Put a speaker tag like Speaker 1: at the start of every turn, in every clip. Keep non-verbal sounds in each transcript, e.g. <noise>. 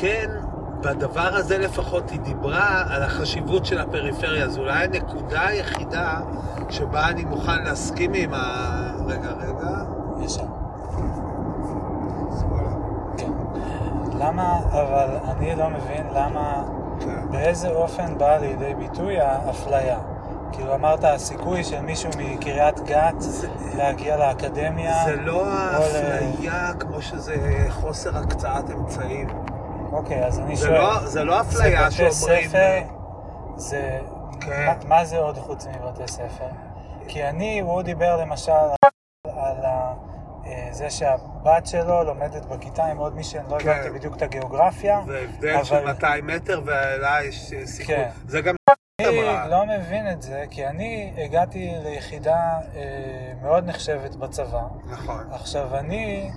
Speaker 1: כן, בדבר הזה לפחות היא דיברה על החשיבות של הפריפריה. זו אולי הנקודה היחידה שבה אני מוכן להסכים עם ה... רגע, רגע.
Speaker 2: ישר. כן. למה, אבל אני לא מבין למה,
Speaker 1: כן.
Speaker 2: באיזה אופן באה לידי ביטוי האפליה. כאילו אמרת, הסיכוי של מישהו מקריית גת להגיע לאקדמיה...
Speaker 1: זה לא
Speaker 2: או ל-
Speaker 1: האפליה כמו שזה חוסר הקצאת אמצעים.
Speaker 2: אוקיי, אז אני
Speaker 1: זה
Speaker 2: שואל...
Speaker 1: לא- זה לא אפליה
Speaker 2: זה בתי
Speaker 1: שאומרים,
Speaker 2: ספר, זה...
Speaker 1: כן.
Speaker 2: מה, מה זה עוד חוץ מבתי ספר? כי אני, הוא דיבר למשל על ה, אה, זה שהבת שלו לומדת בכיתה עם עוד מישהו, אני לא
Speaker 1: כן.
Speaker 2: הבנתי בדיוק את הגיאוגרפיה.
Speaker 1: והבדל של
Speaker 2: אבל-
Speaker 1: 200 מטר ואלה יש סיכוי.
Speaker 2: כן.
Speaker 1: זה גם
Speaker 2: אני
Speaker 1: אמרה.
Speaker 2: לא מבין את זה, כי אני הגעתי ליחידה אה, מאוד נחשבת בצבא.
Speaker 1: נכון.
Speaker 2: עכשיו, אני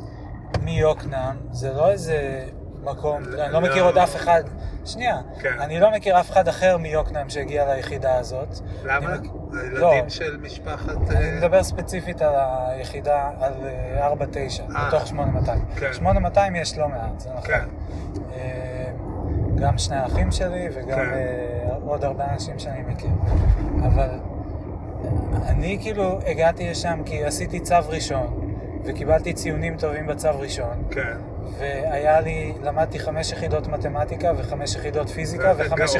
Speaker 2: מיוקנעם, זה לא איזה מקום,
Speaker 1: לא-
Speaker 2: אני לא מכיר
Speaker 1: לא.
Speaker 2: עוד אף אחד, שנייה,
Speaker 1: כן.
Speaker 2: אני לא מכיר אף אחד אחר מיוקנעם שהגיע ליחידה הזאת.
Speaker 1: למה? הילדים
Speaker 2: לא.
Speaker 1: של משפחת...
Speaker 2: אני
Speaker 1: אה,
Speaker 2: מדבר ספציפית על היחידה, על אה, 4-9,
Speaker 1: אה.
Speaker 2: בתוך 8200.
Speaker 1: כן.
Speaker 2: 8200 יש לא מעט, זה נכון.
Speaker 1: כן.
Speaker 2: אה, גם שני האחים שלי וגם
Speaker 1: כן.
Speaker 2: אה, עוד הרבה אנשים שאני מכיר. אבל אני כאילו הגעתי לשם כי עשיתי צו ראשון, וקיבלתי ציונים טובים בצו ראשון,
Speaker 1: כן.
Speaker 2: והיה לי, למדתי חמש יחידות מתמטיקה וחמש יחידות פיזיקה וחמש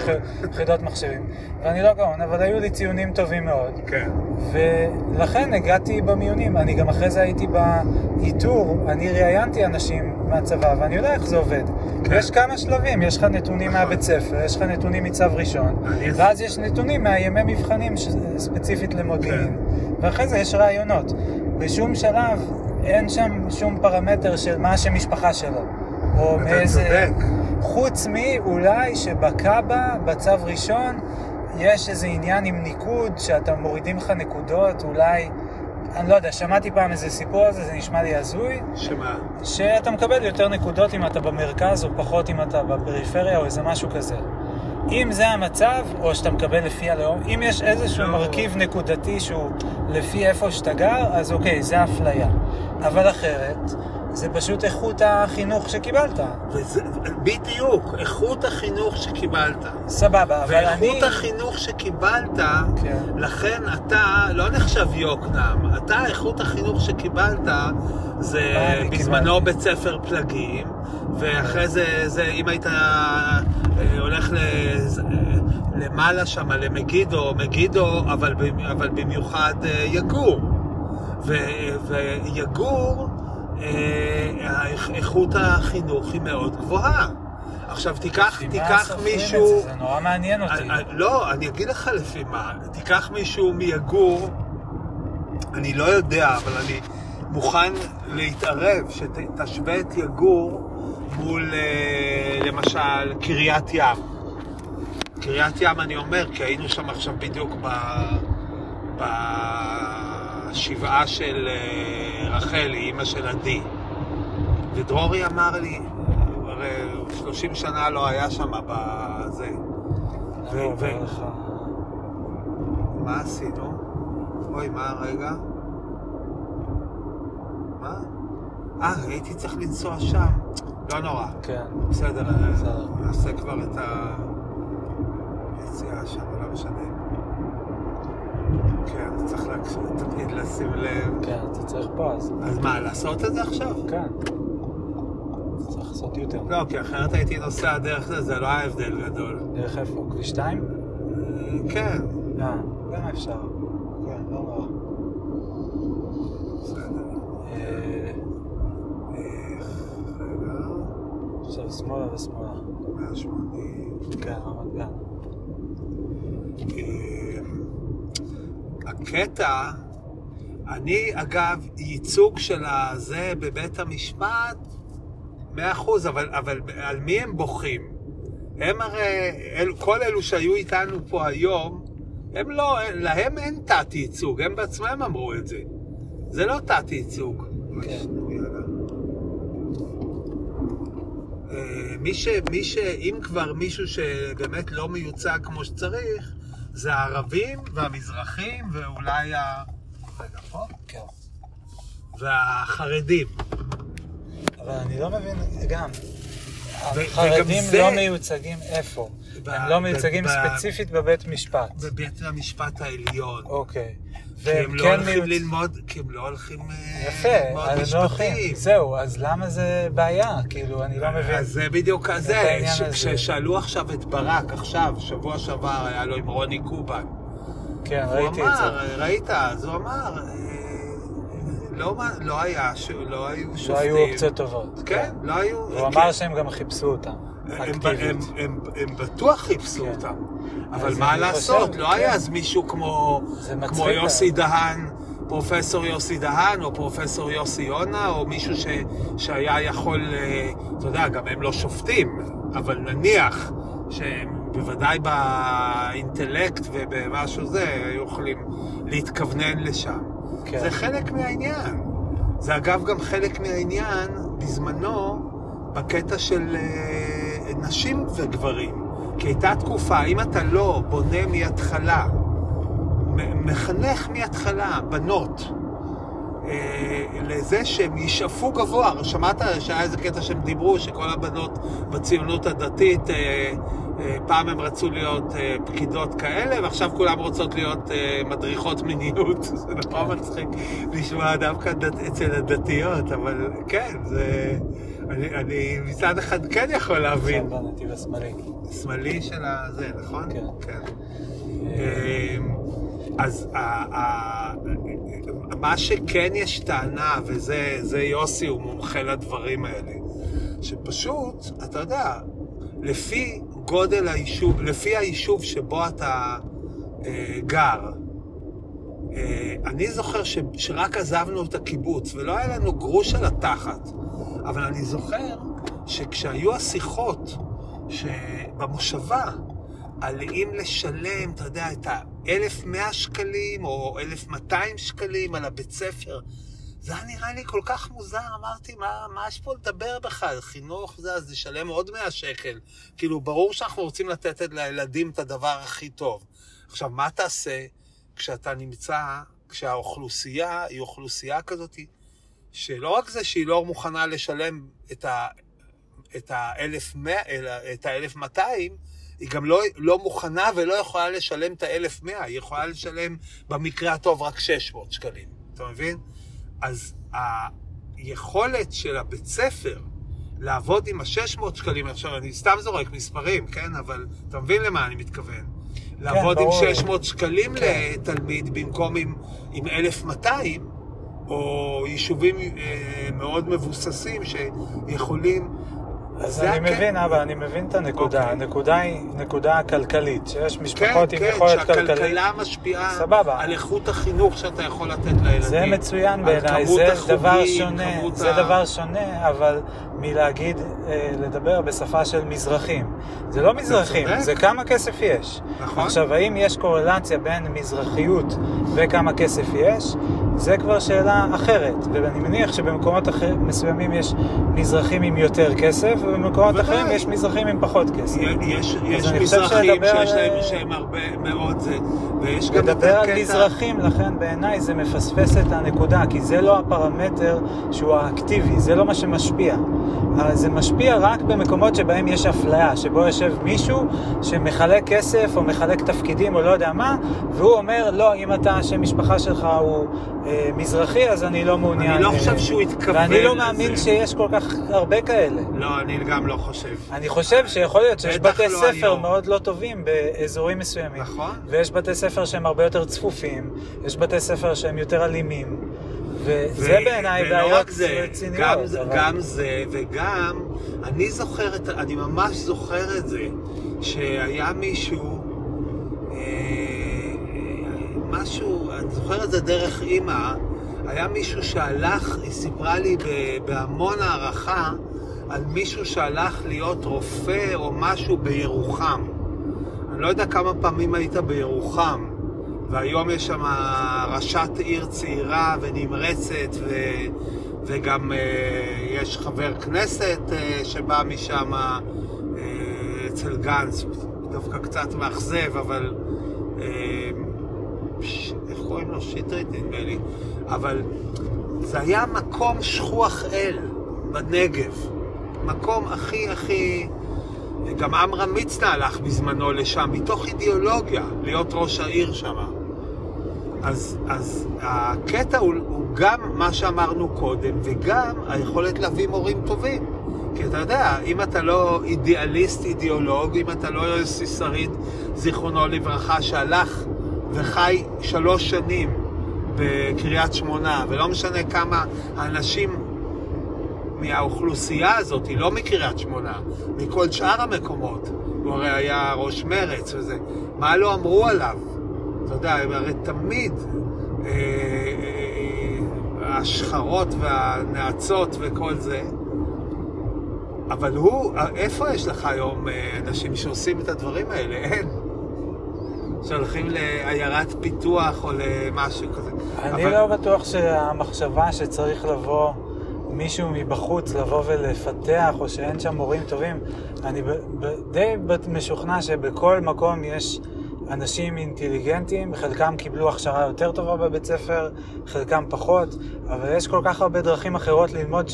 Speaker 2: יחידות מחשבים. ואני לא גאון, אבל היו לי ציונים טובים מאוד.
Speaker 1: כן.
Speaker 2: ולכן הגעתי במיונים. אני גם אחרי זה הייתי באיתור, אני ראיינתי אנשים מהצבא, ואני יודע איך זה עובד.
Speaker 1: כן.
Speaker 2: יש כמה שלבים, יש לך נתונים
Speaker 1: נכון.
Speaker 2: מהבית ספר, יש לך נתונים מצו ראשון, ואז יש נתונים מהימי מבחנים ש- ספציפית למודיעין,
Speaker 1: כן.
Speaker 2: ואחרי זה יש ראיונות. בשום שלב אין שם שום פרמטר של מה השם משפחה שלו, או מאיזה...
Speaker 1: צודק.
Speaker 2: חוץ מאולי שבקאבה, בצו ראשון, יש איזה עניין עם ניקוד, שאתה מורידים לך נקודות, אולי, אני לא יודע, שמעתי פעם איזה סיפור על זה, זה נשמע לי הזוי,
Speaker 1: שמה?
Speaker 2: שאתה מקבל יותר נקודות אם אתה במרכז או פחות אם אתה בפריפריה או איזה משהו כזה. אם זה המצב, או שאתה מקבל לפי הלאום, אם יש איזשהו
Speaker 1: לא.
Speaker 2: מרכיב נקודתי שהוא לפי איפה שאתה גר, אז אוקיי, זה אפליה. אבל אחרת, זה פשוט איכות החינוך שקיבלת.
Speaker 1: וזה, בדיוק, איכות החינוך שקיבלת.
Speaker 2: סבבה, אבל אני...
Speaker 1: ואיכות החינוך שקיבלת,
Speaker 2: כן.
Speaker 1: לכן אתה לא נחשב יוקנעם. אתה, איכות החינוך שקיבלת, זה
Speaker 2: אני
Speaker 1: בזמנו
Speaker 2: קיבלתי?
Speaker 1: בית ספר פלגים, ואחרי זה, זה אם היית אה, הולך ל... למעלה שם, למגידו, מגידו, אבל, אבל במיוחד אה, יגור. ו, ויגור, אה, איכות החינוך היא מאוד גבוהה. עכשיו תיקח, תיקח מישהו...
Speaker 2: זה? זה נורא מעניין אותי.
Speaker 1: אני- אני- לא, אני אגיד לך לפי מה. תיקח מישהו מיגור, אני לא יודע, אבל אני מוכן להתערב שתשווה את יגור מול, אה, למשל, קריית ים. קריית ים, אני אומר, כי היינו שם עכשיו בדיוק ב... בשבעה של אה, רחלי, אימא של עדי. ודרורי אמר לי, הוא הרי 30 שנה לא היה שם בזה. ו- ו- מה עשינו? אוי, מה הרגע? מה? אה, הייתי צריך לנסוע שם. לא נורא.
Speaker 2: כן.
Speaker 1: בסדר,
Speaker 2: בסדר.
Speaker 1: נעשה כבר את היציאה שם, לא משנה. כן, צריך להקשיב, תמיד לשים לב.
Speaker 2: כן, אתה צריך פז.
Speaker 1: אז מה, לעשות את זה עכשיו?
Speaker 2: כן. צריך לעשות יותר.
Speaker 1: לא, כי אחרת הייתי נוסע דרך זה, זה לא היה הבדל גדול.
Speaker 2: דרך איפה? כביש 2?
Speaker 1: כן,
Speaker 2: אה, גם אפשר. כן, לא נורא.
Speaker 1: בסדר.
Speaker 2: אה,
Speaker 1: איך, רגע,
Speaker 2: עכשיו שמאלה ושמאלה.
Speaker 1: 180.
Speaker 2: כן, רמת גן.
Speaker 1: אה, הקטע, אני אגב, ייצוג של הזה בבית המשפט, מאה אחוז, אבל, אבל על מי הם בוכים? הם הרי, אל, כל אלו שהיו איתנו פה היום, הם לא, להם אין תת ייצוג, הם בעצמם אמרו את זה. זה לא תת ייצוג.
Speaker 2: כן.
Speaker 1: יאללה. אה, מי ש... מי ש... אם כבר מישהו שבאמת לא מיוצג כמו שצריך, זה הערבים והמזרחים ואולי ה... רגע, פה?
Speaker 2: כן.
Speaker 1: והחרדים.
Speaker 2: אבל אני לא מבין, גם, החרדים
Speaker 1: זה-
Speaker 2: לא מיוצגים איפה?
Speaker 1: ב-
Speaker 2: הם לא מיוצגים
Speaker 1: ב-
Speaker 2: ספציפית בבית משפט.
Speaker 1: בבית המשפט העליון.
Speaker 2: אוקיי.
Speaker 1: הם
Speaker 2: והם
Speaker 1: לא
Speaker 2: כן
Speaker 1: הולכים
Speaker 2: מיוצ-
Speaker 1: ללמוד, כי הם לא הולכים אה,
Speaker 2: יפה,
Speaker 1: ללמוד
Speaker 2: לא הולכים.
Speaker 1: משפטים.
Speaker 2: זהו, אז למה זה בעיה? כאילו, אני לא מבין.
Speaker 1: אז זה בדיוק
Speaker 2: את
Speaker 1: זה,
Speaker 2: העניין
Speaker 1: ש-
Speaker 2: הזה.
Speaker 1: כששאלו עכשיו את ברק, עכשיו, שבוע שעבר היה לו עם רוני קובן.
Speaker 2: כן,
Speaker 1: הוא
Speaker 2: ראיתי את זה.
Speaker 1: אמר, ראית, אז הוא אמר, אה, לא, לא היה, לא היו שופטים.
Speaker 2: לא היו אופציות טובות.
Speaker 1: כן, לא היו.
Speaker 2: הוא
Speaker 1: כן.
Speaker 2: אמר שהם גם חיפשו אותם,
Speaker 1: הם. הם, הם, הם בטוח חיפשו
Speaker 2: כן.
Speaker 1: אותם, אבל מה לעשות, לא
Speaker 2: כן.
Speaker 1: היה אז מישהו כמו, כמו. יוסי דהן, פרופסור יוסי דהן, או פרופסור יוסי יונה, או מישהו ש, שהיה יכול, אה, אתה יודע, גם הם לא שופטים, אבל נניח שהם בוודאי באינטלקט ובמשהו זה, היו יכולים להתכוונן לשם.
Speaker 2: כן.
Speaker 1: זה חלק מהעניין. זה אגב גם חלק מהעניין בזמנו בקטע של אה, נשים וגברים. כי הייתה תקופה, אם אתה לא בונה מההתחלה, מ- מחנך מההתחלה בנות אה, לזה שהם ישאפו גבוה. שמעת שהיה איזה קטע שהם דיברו, שכל הבנות בציונות הדתית, אה, אה, פעם הם רצו להיות אה, פקידות כאלה, ועכשיו כולם רוצות להיות אה, מדריכות מיניות. <laughs> זה נורא מצחיק לשמוע דווקא דת, אצל הדתיות, אבל כן, זה... אני, אני מצד אחד כן יכול להבין.
Speaker 2: בנתיב השמאלי.
Speaker 1: שמאלי של הזה, נכון?
Speaker 2: כן.
Speaker 1: כן. אמ, אז מה שכן יש טענה, וזה זה יוסי, הוא מומחה לדברים האלה, שפשוט, אתה יודע, לפי גודל היישוב, לפי היישוב שבו אתה אה, גר, אה, אני זוכר ש, שרק עזבנו את הקיבוץ, ולא היה לנו גרוש על התחת, אבל אני זוכר שכשהיו השיחות שבמושבה, על אם לשלם, אתה יודע, את ה-1,100 שקלים או 1,200 שקלים על הבית ספר, זה היה נראה לי כל כך מוזר, אמרתי, מה, מה יש פה לדבר בכלל? חינוך זה, אז נשלם עוד 100 שקל. כאילו, ברור שאנחנו רוצים לתת לילדים את הדבר הכי טוב. עכשיו, מה תעשה כשאתה נמצא, כשהאוכלוסייה היא אוכלוסייה כזאת, שלא רק זה שהיא לא מוכנה לשלם את ה... את ה-1,100, אלא את ה-1,200, היא גם לא, לא מוכנה ולא יכולה לשלם את ה-1,100, היא יכולה לשלם במקרה הטוב רק 600 שקלים, אתה מבין? אז היכולת של הבית ספר לעבוד עם ה-600 שקלים, עכשיו אני סתם זורק מספרים, כן? אבל אתה מבין למה אני מתכוון. לעבוד עם
Speaker 2: ברור.
Speaker 1: 600 שקלים
Speaker 2: כן.
Speaker 1: לתלמיד במקום עם, עם 1,200, או יישובים אה, מאוד מבוססים שיכולים...
Speaker 2: אז
Speaker 1: זה
Speaker 2: אני מבין, אבא, אני מבין את הנקודה.
Speaker 1: אוקיי.
Speaker 2: הנקודה היא נקודה כלכלית, שיש
Speaker 1: כן,
Speaker 2: משפחות עם
Speaker 1: כן,
Speaker 2: יכולת כלכלית.
Speaker 1: שהכלכלה משפיעה. על איכות החינוך שאתה יכול לתת לילדים.
Speaker 2: זה מצוין בעיניי, זה דבר שונה, זה
Speaker 1: ה-
Speaker 2: דבר שונה, אבל מלהגיד, אה, לדבר בשפה של מזרחים. זה לא מזרחים,
Speaker 1: צודק.
Speaker 2: זה כמה כסף יש.
Speaker 1: נכון.
Speaker 2: עכשיו, האם יש קורלציה בין מזרחיות וכמה כסף יש? זה כבר שאלה אחרת, ואני מניח שבמקומות אחר, מסוימים יש מזרחים עם יותר כסף, ובמקומות
Speaker 1: בוודאי.
Speaker 2: אחרים יש מזרחים עם פחות כסף.
Speaker 1: יש, יש מזרחים שיש להם שהם הרבה מאוד זה, ויש גם את
Speaker 2: לדבר על. מזרחים, לכן בעיניי זה מפספס את הנקודה, כי זה לא הפרמטר שהוא האקטיבי, זה לא מה שמשפיע. אבל זה משפיע רק במקומות שבהם יש אפליה, שבו יושב מישהו שמחלק כסף או מחלק תפקידים או לא יודע מה, והוא אומר, לא, אם אתה, השם משפחה שלך הוא אה, מזרחי, אז אני לא מעוניין.
Speaker 1: אני לא
Speaker 2: אה,
Speaker 1: חושב שהוא התכוון
Speaker 2: ואני לא
Speaker 1: לזה.
Speaker 2: מאמין שיש כל כך הרבה כאלה.
Speaker 1: לא, אני גם לא חושב.
Speaker 2: אני חושב שיכול להיות שיש בתי
Speaker 1: לא
Speaker 2: ספר
Speaker 1: היום.
Speaker 2: מאוד לא טובים באזורים מסוימים.
Speaker 1: נכון.
Speaker 2: ויש בתי ספר שהם הרבה יותר צפופים, יש בתי ספר שהם יותר אלימים, וזה
Speaker 1: ו-
Speaker 2: בעיניי בעיות רציניות.
Speaker 1: גם, זה-
Speaker 2: אבל-
Speaker 1: גם זה, וגם, אני זוכר, את, אני ממש זוכר את זה, שהיה מישהו, אה, משהו, אני זוכר את זה דרך אימא, היה מישהו שהלך, היא סיפרה לי בהמון הערכה, על מישהו שהלך להיות רופא או משהו בירוחם. אני לא יודע כמה פעמים היית בירוחם, והיום יש שם ראשת עיר צעירה ונמרצת, ו... וגם אה, יש חבר כנסת אה, שבא משם אה, אצל גנץ, דווקא קצת מאכזב, אבל... אה, ש... איך קוראים לו? שטרית נדמה לי. אבל זה היה מקום שכוח אל בנגב. מקום הכי הכי... גם עמרם מצנע הלך בזמנו לשם, מתוך אידיאולוגיה, להיות ראש העיר שם. אז, אז הקטע הוא, הוא גם מה שאמרנו קודם, וגם היכולת להביא מורים טובים. כי אתה יודע, אם אתה לא אידיאליסט, אידיאולוג, אם אתה לא יוסי שריד, זיכרונו לברכה, שהלך וחי שלוש שנים בקריית שמונה, ולא משנה כמה אנשים מהאוכלוסייה הזאת, לא מקריית שמונה, מכל שאר המקומות, הוא הרי היה ראש מרץ וזה, מה לא אמרו עליו? אתה יודע, הרי תמיד אה, אה, השחרות והנאצות וכל זה, אבל הוא, איפה יש לך היום אה, אנשים שעושים את הדברים האלה? אין. שהולכים לעיירת פיתוח או למשהו כזה.
Speaker 2: אני
Speaker 1: אבל...
Speaker 2: לא בטוח שהמחשבה שצריך לבוא מישהו מבחוץ לבוא ולפתח, או שאין שם מורים טובים, אני ב- ב- די משוכנע שבכל מקום יש אנשים אינטליגנטים, חלקם קיבלו הכשרה יותר טובה בבית ספר, חלקם פחות, אבל יש כל כך הרבה דרכים אחרות ללמוד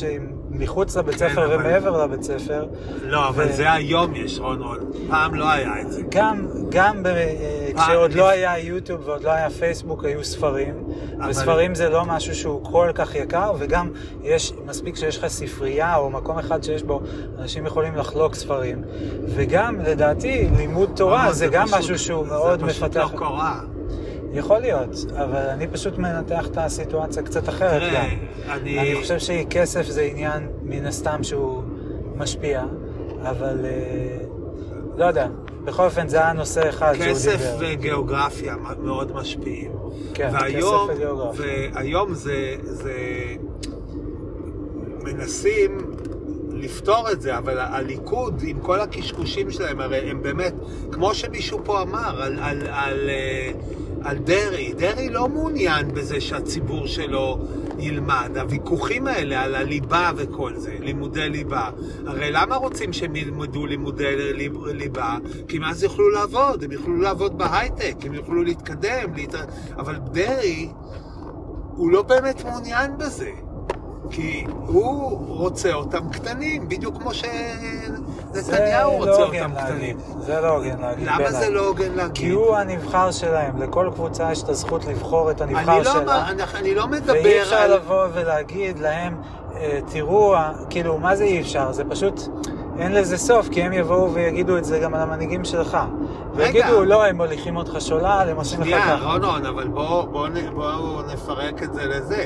Speaker 2: מחוץ לבית
Speaker 1: כן,
Speaker 2: ספר
Speaker 1: אבל-
Speaker 2: ומעבר לבית ספר.
Speaker 1: לא, אבל
Speaker 2: ו-
Speaker 1: זה היום יש, רון רון. פעם לא היה את זה.
Speaker 2: גם, גם ב, אה, כשעוד לא היה יוטיוב ועוד לא היה פייסבוק, היו ספרים.
Speaker 1: אבל-
Speaker 2: וספרים זה לא משהו שהוא כל כך יקר, וגם יש, מספיק שיש לך ספרייה או מקום אחד שיש בו, אנשים יכולים לחלוק ספרים. וגם, לדעתי, לימוד תורה
Speaker 1: לא,
Speaker 2: זה גם
Speaker 1: פשוט-
Speaker 2: משהו שהוא מאוד
Speaker 1: זה פשוט
Speaker 2: מפתח.
Speaker 1: לא קורה.
Speaker 2: יכול להיות, אבל אני פשוט מנתח את הסיטואציה קצת אחרת
Speaker 1: תראה,
Speaker 2: גם.
Speaker 1: אני-
Speaker 2: אני חושב שכסף זה עניין מן הסתם שהוא משפיע, אבל אה, לא יודע. בכל אופן, זה היה נושא אחד שהוא
Speaker 1: כסף
Speaker 2: דיבר.
Speaker 1: וגיאוגרפיה מאוד משפיעים.
Speaker 2: כן,
Speaker 1: והיום,
Speaker 2: כסף וגיאוגרפיה.
Speaker 1: והיום זה, זה... מנסים לפתור את זה, אבל הליכוד, עם כל הקשקושים שלהם, הרי הם באמת, כמו שמישהו פה אמר, על, על, על, אה, על דרעי, דרעי לא מעוניין בזה שהציבור שלו ילמד. הוויכוחים האלה על הליבה וכל זה, לימודי ליבה. הרי למה רוצים שהם ילמדו לימודי ליב- ליבה? כי אז יוכלו לעבוד, הם יוכלו לעבוד בהייטק, הם יוכלו להתקדם, להת... אבל דרעי, הוא לא באמת מעוניין בזה. כי הוא רוצה אותם קטנים, בדיוק כמו שנתניהו
Speaker 2: זה
Speaker 1: רוצה
Speaker 2: לא
Speaker 1: אותם קטנים.
Speaker 2: להגיד. זה לא הוגן להגיד.
Speaker 1: למה. זה לא הוגן
Speaker 2: כי
Speaker 1: להגיד?
Speaker 2: הוא הנבחר שלהם. לכל קבוצה יש את הזכות לבחור את הנבחר
Speaker 1: אני לא,
Speaker 2: שלה.
Speaker 1: אני, אני לא מדבר
Speaker 2: ואי אפשר
Speaker 1: על...
Speaker 2: לבוא ולהגיד להם, אה, תראו, כאילו, מה זה אי אפשר? זה פשוט, אין לזה סוף, כי הם יבואו ויגידו את זה גם על המנהיגים שלך. ויגידו, לא, הם מוליכים אותך שולל, הם עושים לך
Speaker 1: שנייה,
Speaker 2: ככה.
Speaker 1: רונון, אבל בואו בוא, נ- בוא נפרק את זה לזה.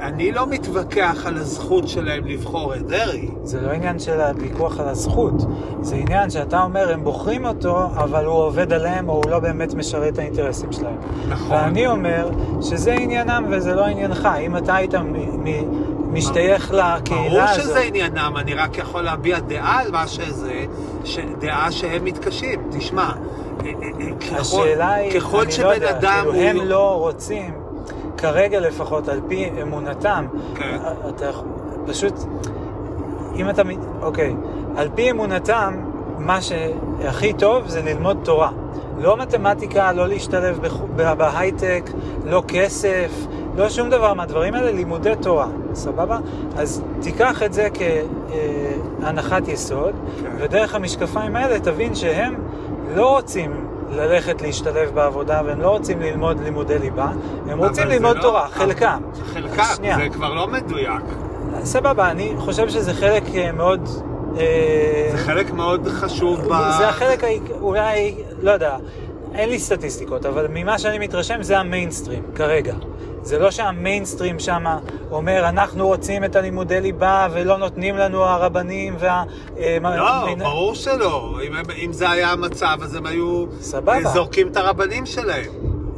Speaker 1: אני לא מתווכח על הזכות שלהם לבחור את דרעי.
Speaker 2: זה לא עניין של הוויכוח על הזכות, זה עניין שאתה אומר, הם בוחרים אותו, אבל הוא עובד עליהם, או הוא לא באמת משרת את האינטרסים שלהם.
Speaker 1: נכון.
Speaker 2: ואני אומר שזה עניינם וזה לא עניינך. אם אתה היית מ- מ- משתייך לקהילה
Speaker 1: ברור
Speaker 2: הזאת...
Speaker 1: שזה עניינם, אני רק יכול להביע דעה על מה שזה, ש... דעה שהם מתקשים. תשמע, אה, אה, אה, ככל,
Speaker 2: השאלה היא,
Speaker 1: ככל
Speaker 2: אני
Speaker 1: שבן
Speaker 2: לא יודע,
Speaker 1: אדם
Speaker 2: כאילו
Speaker 1: הוא...
Speaker 2: הם לא רוצים, כרגע לפחות, על פי אמונתם,
Speaker 1: כן.
Speaker 2: אתה יכול- פשוט, אם אתה, אוקיי, על פי אמונתם, מה שהכי טוב זה ללמוד תורה. לא מתמטיקה, לא להשתלב בחו- ב- בהייטק, לא כסף, לא שום דבר מהדברים האלה, לימודי תורה, סבבה? אז תיקח את זה כהנחת יסוד,
Speaker 1: כן.
Speaker 2: ודרך המשקפיים האלה תבין שהם לא רוצים ללכת להשתלב בעבודה והם לא רוצים ללמוד לימודי ליבה, הם רוצים ללמוד
Speaker 1: לא-
Speaker 2: תורה, חלקם.
Speaker 1: חלקם,
Speaker 2: שנייה.
Speaker 1: זה כבר לא מדויק.
Speaker 2: סבבה, אני חושב שזה חלק אה, מאוד... אה,
Speaker 1: זה חלק מאוד חשוב ב...
Speaker 2: זה החלק, אולי, לא יודע, אין לי סטטיסטיקות, אבל ממה שאני מתרשם זה המיינסטרים, כרגע. זה לא שהמיינסטרים שם אומר, אנחנו רוצים את הלימודי ליבה ולא נותנים לנו הרבנים וה... אה,
Speaker 1: לא,
Speaker 2: מין-
Speaker 1: ברור שלא. אם, אם זה היה המצב, אז הם היו
Speaker 2: סבבה.
Speaker 1: זורקים את הרבנים שלהם.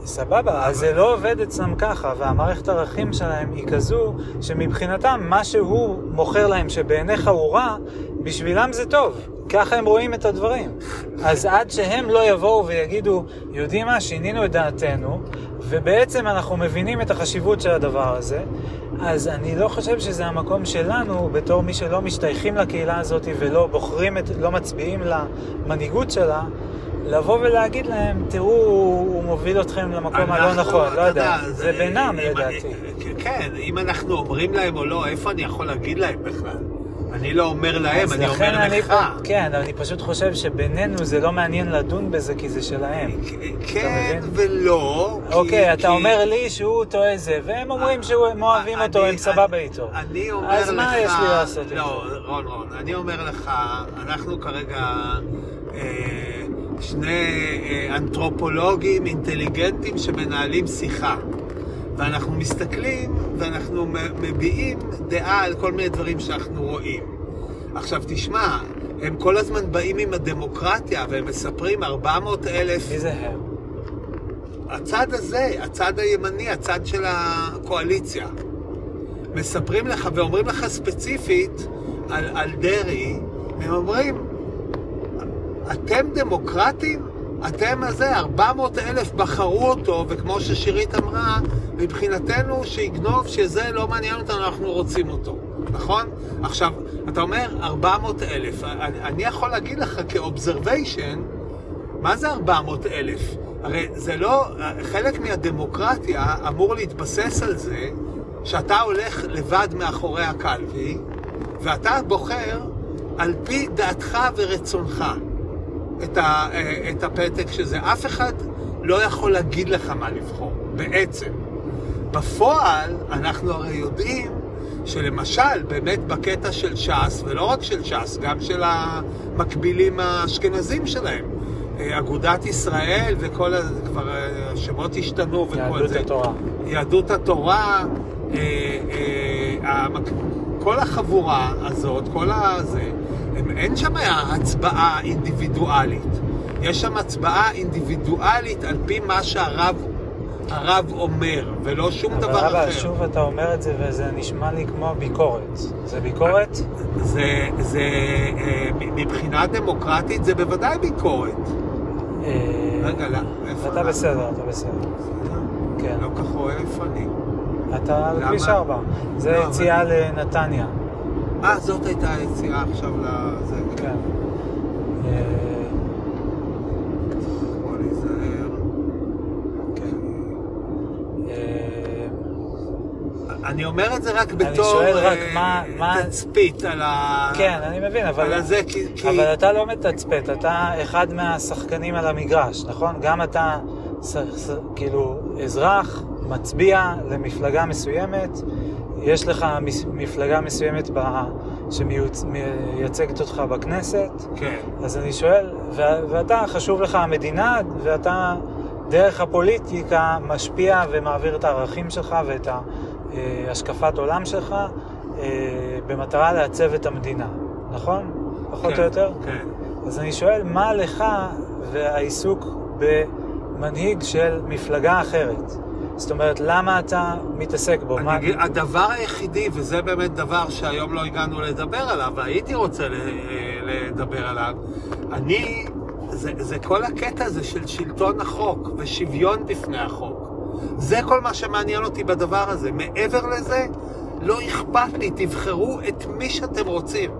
Speaker 2: סבבה, אז זה לא עובד אצלם ככה, והמערכת הערכים שלהם היא כזו שמבחינתם מה שהוא מוכר להם שבעיניך הוא רע, בשבילם זה טוב. ככה הם רואים את הדברים. אז עד שהם לא יבואו ויגידו, יודעים מה, שינינו את דעתנו, ובעצם אנחנו מבינים את החשיבות של הדבר הזה, אז אני לא חושב שזה המקום שלנו, בתור מי שלא משתייכים לקהילה הזאת ולא בוחרים, את, לא מצביעים למנהיגות שלה, לבוא ולהגיד להם, תראו, הוא מוביל אתכם למקום הלא נכון, לא יודע, זה בינם לדעתי.
Speaker 1: כן, אם אנחנו אומרים להם או לא, איפה אני יכול להגיד להם בכלל? אני לא אומר להם,
Speaker 2: אז
Speaker 1: אני אומר
Speaker 2: אני
Speaker 1: לך.
Speaker 2: פה- כן, אני פשוט חושב שבינינו זה לא מעניין לדון בזה כי זה שלהם.
Speaker 1: כן? ולא. כי-
Speaker 2: אוקיי, אתה
Speaker 1: כי-
Speaker 2: אומר לי שהוא טועה זה, והם אומרים שהם אוהבים אותו,
Speaker 1: אני-
Speaker 2: הם סבבה איתו.
Speaker 1: אני אומר לך...
Speaker 2: אז מה יש לי לעשות עם
Speaker 1: לא, רון, רון, אני אומר לך, אנחנו כרגע אה, שני אה, אנתרופולוגים אינטליגנטים שמנהלים שיחה. ואנחנו מסתכלים ואנחנו מביעים דעה על כל מיני דברים שאנחנו רואים. עכשיו תשמע, הם כל הזמן באים עם הדמוקרטיה והם מספרים 400 אלף...
Speaker 2: מי זה הם?
Speaker 1: הצד הזה, הצד הימני, הצד של הקואליציה. מספרים לך ואומרים לך ספציפית על, על דרעי, הם אומרים, אתם דמוקרטים? אתם הזה, 400 אלף בחרו אותו, וכמו ששירית אמרה, מבחינתנו שיגנוב, שזה לא מעניין אותנו, אנחנו רוצים אותו, נכון? עכשיו, אתה אומר 400 אלף, אני, אני יכול להגיד לך כאובזרוויישן, מה זה 400 אלף? הרי זה לא, חלק מהדמוקרטיה אמור להתבסס על זה שאתה הולך לבד מאחורי הקלפי ואתה בוחר על פי דעתך ורצונך את, ה, את הפתק שזה. אף אחד לא יכול להגיד לך מה לבחור, בעצם. בפועל, אנחנו הרי יודעים שלמשל, באמת בקטע של ש"ס, ולא רק של ש"ס, גם של המקבילים האשכנזים שלהם, אה, אגודת ישראל וכל ה... כבר אה, השמות השתנו וכל
Speaker 2: יהדות
Speaker 1: זה.
Speaker 2: התורה.
Speaker 1: יהדות התורה, אה, אה, המק... כל החבורה הזאת, כל הזה, אין שם הצבעה אינדיבידואלית. יש שם הצבעה אינדיבידואלית על פי מה שהרב הרב אומר, ולא שום
Speaker 2: אבל
Speaker 1: דבר אחר.
Speaker 2: שוב אתה אומר את זה וזה נשמע לי כמו ביקורת. זה ביקורת?
Speaker 1: זה, זה, אה, מבחינה דמוקרטית זה בוודאי ביקורת.
Speaker 2: אה,
Speaker 1: רגע, לא, איפה?
Speaker 2: אתה בסדר, אתה בסדר. כן.
Speaker 1: לא כך איפה אני.
Speaker 2: אתה על? כביש 4. זה
Speaker 1: לא, אבל-
Speaker 2: יציאה לנתניה.
Speaker 1: אה, זאת הייתה היציאה עכשיו לזה.
Speaker 2: כן. אה. כן. אה,
Speaker 1: אני אומר את זה רק בתור
Speaker 2: רק
Speaker 1: אה,
Speaker 2: מה- מה-
Speaker 1: תצפית על ה...
Speaker 2: כן, אני מבין, אבל...
Speaker 1: על הזה, כי... כי-
Speaker 2: אבל אתה לא מתצפת, אתה אחד מהשחקנים על המגרש, נכון? גם אתה ס, ס, כאילו אזרח, מצביע למפלגה מסוימת, יש לך מפלגה מסוימת ב, שמייצגת אותך בכנסת,
Speaker 1: כן.
Speaker 2: אז אני שואל, ו, ואתה, חשוב לך המדינה, ואתה דרך הפוליטיקה משפיע ומעביר את הערכים שלך ואת השקפת עולם שלך אה, במטרה לעצב את המדינה, נכון? פחות
Speaker 1: כן,
Speaker 2: או יותר?
Speaker 1: כן.
Speaker 2: אז אני שואל, מה לך והעיסוק במנהיג של מפלגה אחרת? זאת אומרת, למה אתה מתעסק בו?
Speaker 1: אני
Speaker 2: מה...
Speaker 1: אגיד, הדבר היחידי, וזה באמת דבר שהיום לא הגענו לדבר עליו, והייתי רוצה לדבר עליו, אני, זה, זה כל הקטע הזה של שלטון החוק ושוויון בפני החוק. זה כל מה שמעניין אותי בדבר הזה. מעבר לזה, לא אכפת לי, תבחרו את מי שאתם רוצים.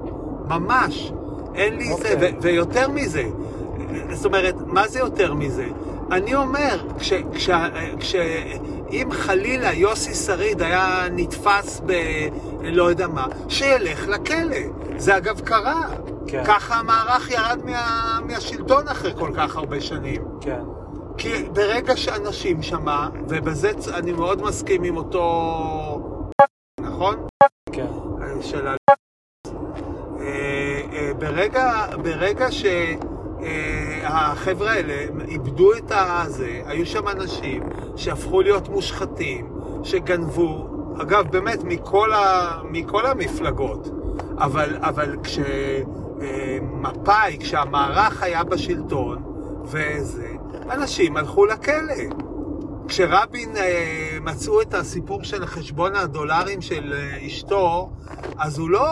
Speaker 1: ממש. אין לי
Speaker 2: אוקיי.
Speaker 1: זה, ו- ויותר מזה. זאת אומרת, מה זה יותר מזה? אני אומר, כש, כש, כש, אם חלילה יוסי שריד היה נתפס ב... לא יודע מה, שילך לכלא. זה אגב קרה.
Speaker 2: כן.
Speaker 1: ככה המערך ירד מה, מהשלטון אחרי כל כך הרבה שנים.
Speaker 2: כן.
Speaker 1: כי ברגע שאנשים שמה, ובזה אני מאוד מסכים עם אותו... נכון?
Speaker 2: כן.
Speaker 1: של ה... אה, אה, ברגע, ברגע שהחבר'ה האלה איבדו את הזה, היו שם אנשים שהפכו להיות מושחתים, שגנבו, אגב, באמת, מכל, ה, מכל המפלגות, אבל, אבל כשמפא"י, כשהמערך היה בשלטון, וזה, אנשים הלכו לכלא. כשרבין אה, מצאו את הסיפור של חשבון הדולרים של אה, אשתו, אז הוא לא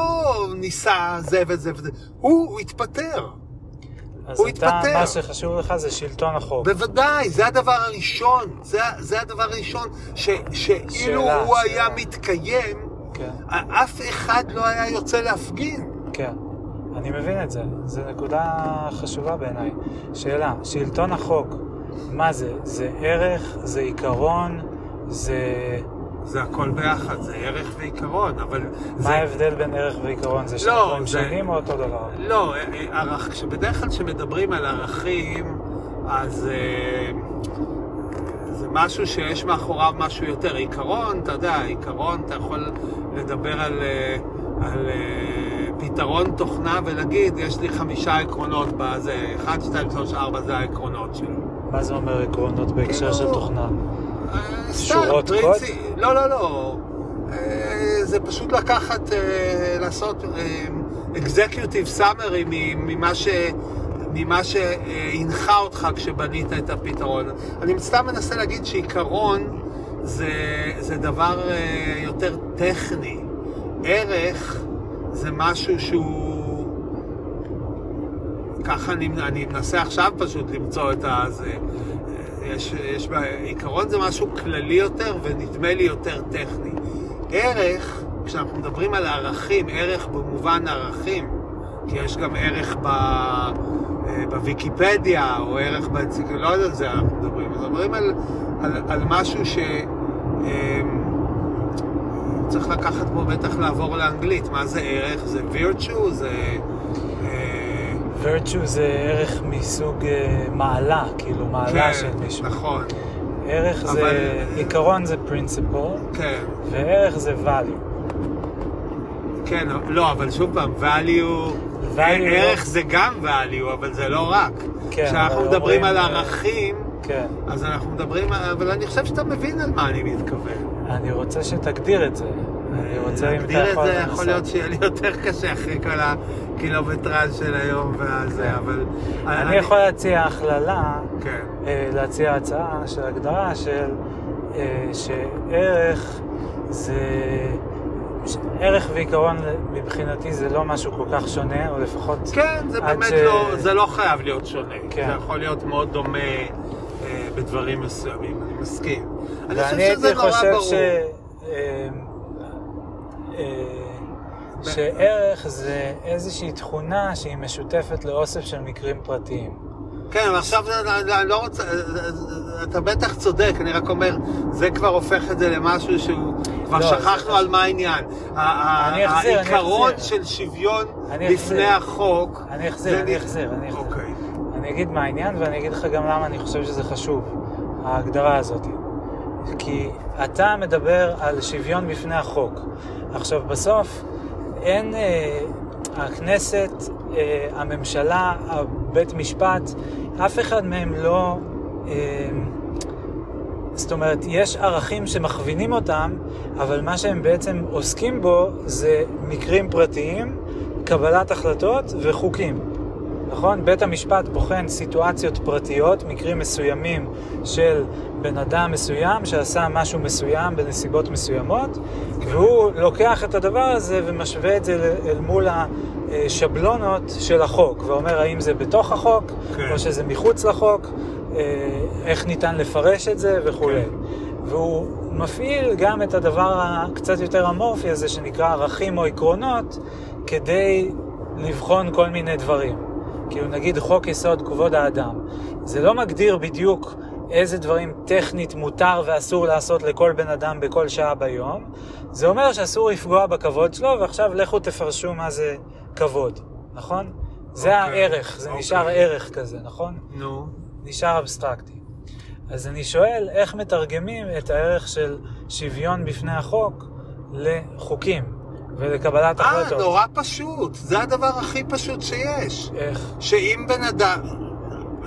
Speaker 1: ניסה זה וזה וזה, הוא, הוא התפטר.
Speaker 2: אז
Speaker 1: הוא
Speaker 2: אתה,
Speaker 1: התפטר.
Speaker 2: מה שחשוב לך זה שלטון החוק.
Speaker 1: בוודאי, זה הדבר הראשון, זה, זה הדבר הראשון, ש, שאילו
Speaker 2: שאלה,
Speaker 1: הוא
Speaker 2: שאלה.
Speaker 1: היה מתקיים,
Speaker 2: כן.
Speaker 1: אף אחד לא היה יוצא להפגין.
Speaker 2: כן, אני מבין את זה. זו נקודה חשובה בעיניי. שאלה, שלטון החוק, מה זה? זה ערך? זה עיקרון? זה
Speaker 1: זה הכל ביחד, זה ערך ועיקרון, אבל... זה...
Speaker 2: מה ההבדל בין ערך ועיקרון? זה
Speaker 1: לא,
Speaker 2: שהם
Speaker 1: זה-
Speaker 2: שונים או אותו דבר?
Speaker 1: לא, אה, אה, ערך, כשבדרך כלל כשמדברים על ערכים, אז אה, זה משהו שיש מאחוריו משהו יותר. עיקרון, אתה יודע, עיקרון, אתה יכול לדבר על, אה, על אה, פתרון תוכנה ולהגיד, יש לי חמישה עקרונות בזה, 1, 2, 3, 4, זה העקרונות שלו.
Speaker 2: מה זה אומר עקרונות בהקשר
Speaker 1: כאילו-
Speaker 2: של תוכנה?
Speaker 1: אה, סתם,
Speaker 2: שורות קוד?
Speaker 1: לא, לא, לא. אה, זה פשוט לקחת, אה, לעשות אה, executive summary מ- ממה ש... ממה שהנחה אותך כשבנית את הפתרון. אני סתם מנסה להגיד שעיקרון זה, זה דבר אה, יותר טכני. ערך זה משהו שהוא... ככה אני, אני מנסה עכשיו פשוט למצוא את ה... יש, יש, בה- עיקרון זה משהו כללי יותר ונדמה לי יותר טכני. ערך, כשאנחנו מדברים על ערכים, ערך במובן ערכים, כי יש גם ערך ב, אה, בוויקיפדיה, או ערך באנציקלופדיה, לא על זה אנחנו מדברים, אנחנו מדברים על, על, על משהו ש... אמ, צריך לקחת פה בטח לעבור לאנגלית, מה זה ערך? זה virtue? זה... אה,
Speaker 2: virtue זה ערך מסוג אה, מעלה, כאילו מעלה של מישהו.
Speaker 1: נכון,
Speaker 2: ערך זה,
Speaker 1: אבל-
Speaker 2: עיקרון זה principle,
Speaker 1: כן.
Speaker 2: וערך זה value.
Speaker 1: כן, לא, אבל שוב פעם, value,
Speaker 2: value
Speaker 1: ערך
Speaker 2: לא-
Speaker 1: זה גם value, אבל זה לא רק.
Speaker 2: כן,
Speaker 1: כשאנחנו
Speaker 2: אבל
Speaker 1: מדברים על
Speaker 2: אומרים, אה,
Speaker 1: ערכים,
Speaker 2: כן.
Speaker 1: אז אנחנו מדברים, אבל אני חושב שאתה מבין על מה אני מתכוון.
Speaker 2: אני רוצה שתגדיר את זה. אני רוצה, אם אתה
Speaker 1: להגדיר את
Speaker 2: יכול
Speaker 1: זה. יכול להיות שיהיה לי יותר קשה אחרי כל הקילומטראז' של היום והזה, אבל...
Speaker 2: אני יכול להציע הכללה,
Speaker 1: כן.
Speaker 2: אה, להציע הצעה של הגדרה של אה, שערך זה... ערך ועיקרון מבחינתי זה לא משהו כל כך שונה, או לפחות...
Speaker 1: כן, זה באמת
Speaker 2: ש-
Speaker 1: לא, זה לא חייב להיות שונה.
Speaker 2: כן.
Speaker 1: זה יכול להיות מאוד דומה אה, בדברים מסוימים, אני מסכים. אני
Speaker 2: ואני
Speaker 1: חושב
Speaker 2: הייתי
Speaker 1: שזה נורא
Speaker 2: חושב
Speaker 1: ברור.
Speaker 2: ש... אה, אה, שערך זה איזושהי תכונה שהיא משותפת לאוסף של מקרים פרטיים.
Speaker 1: כן, אבל עכשיו אני לא רוצה, אתה בטח צודק, אני רק אומר, זה כבר הופך את זה למשהו שהוא, כבר
Speaker 2: לא,
Speaker 1: שכחנו
Speaker 2: זה-
Speaker 1: על מה העניין.
Speaker 2: אני אחזיר,
Speaker 1: העיקרון. של שוויון
Speaker 2: אני
Speaker 1: לפני. החוק.
Speaker 2: אני אחזיר, אני אחזיר, אני אחזיר.
Speaker 1: אוקיי.
Speaker 2: אני אגיד מה העניין ואני אגיד לך גם למה אני חושב שזה חשוב, ההגדרה הזאת. כי אתה מדבר על שוויון בפני החוק. עכשיו, בסוף אין... אה, הכנסת, אה, הממשלה, בית משפט, אף אחד מהם לא... אה, זאת אומרת, יש ערכים שמכווינים אותם, אבל מה שהם בעצם עוסקים בו זה מקרים פרטיים, קבלת החלטות וחוקים. נכון? בית המשפט בוחן סיטואציות פרטיות, מקרים מסוימים של בן אדם מסוים שעשה משהו מסוים בנסיבות מסוימות, והוא לוקח את הדבר הזה ומשווה את זה אל מול השבלונות של החוק, ואומר האם זה בתוך החוק,
Speaker 1: כן.
Speaker 2: או שזה מחוץ לחוק, אה, איך ניתן לפרש את זה וכולי.
Speaker 1: כן.
Speaker 2: והוא מפעיל גם את הדבר הקצת יותר אמורפי הזה שנקרא ערכים או עקרונות, כדי לבחון כל מיני דברים. כאילו נגיד חוק יסוד כבוד האדם, זה לא מגדיר בדיוק איזה דברים טכנית מותר ואסור לעשות לכל בן אדם בכל שעה ביום, זה אומר שאסור לפגוע בכבוד שלו, ועכשיו לכו תפרשו מה זה כבוד, נכון? זה
Speaker 1: אוקיי,
Speaker 2: הערך, זה
Speaker 1: אוקיי.
Speaker 2: נשאר ערך כזה, נכון?
Speaker 1: נו.
Speaker 2: נשאר אבסטרקטי. אז אני שואל, איך מתרגמים את הערך של שוויון בפני החוק לחוקים ולקבלת
Speaker 1: אה,
Speaker 2: החלטות?
Speaker 1: נורא פשוט. זה הדבר הכי פשוט שיש.
Speaker 2: איך?
Speaker 1: שאם בן אדם,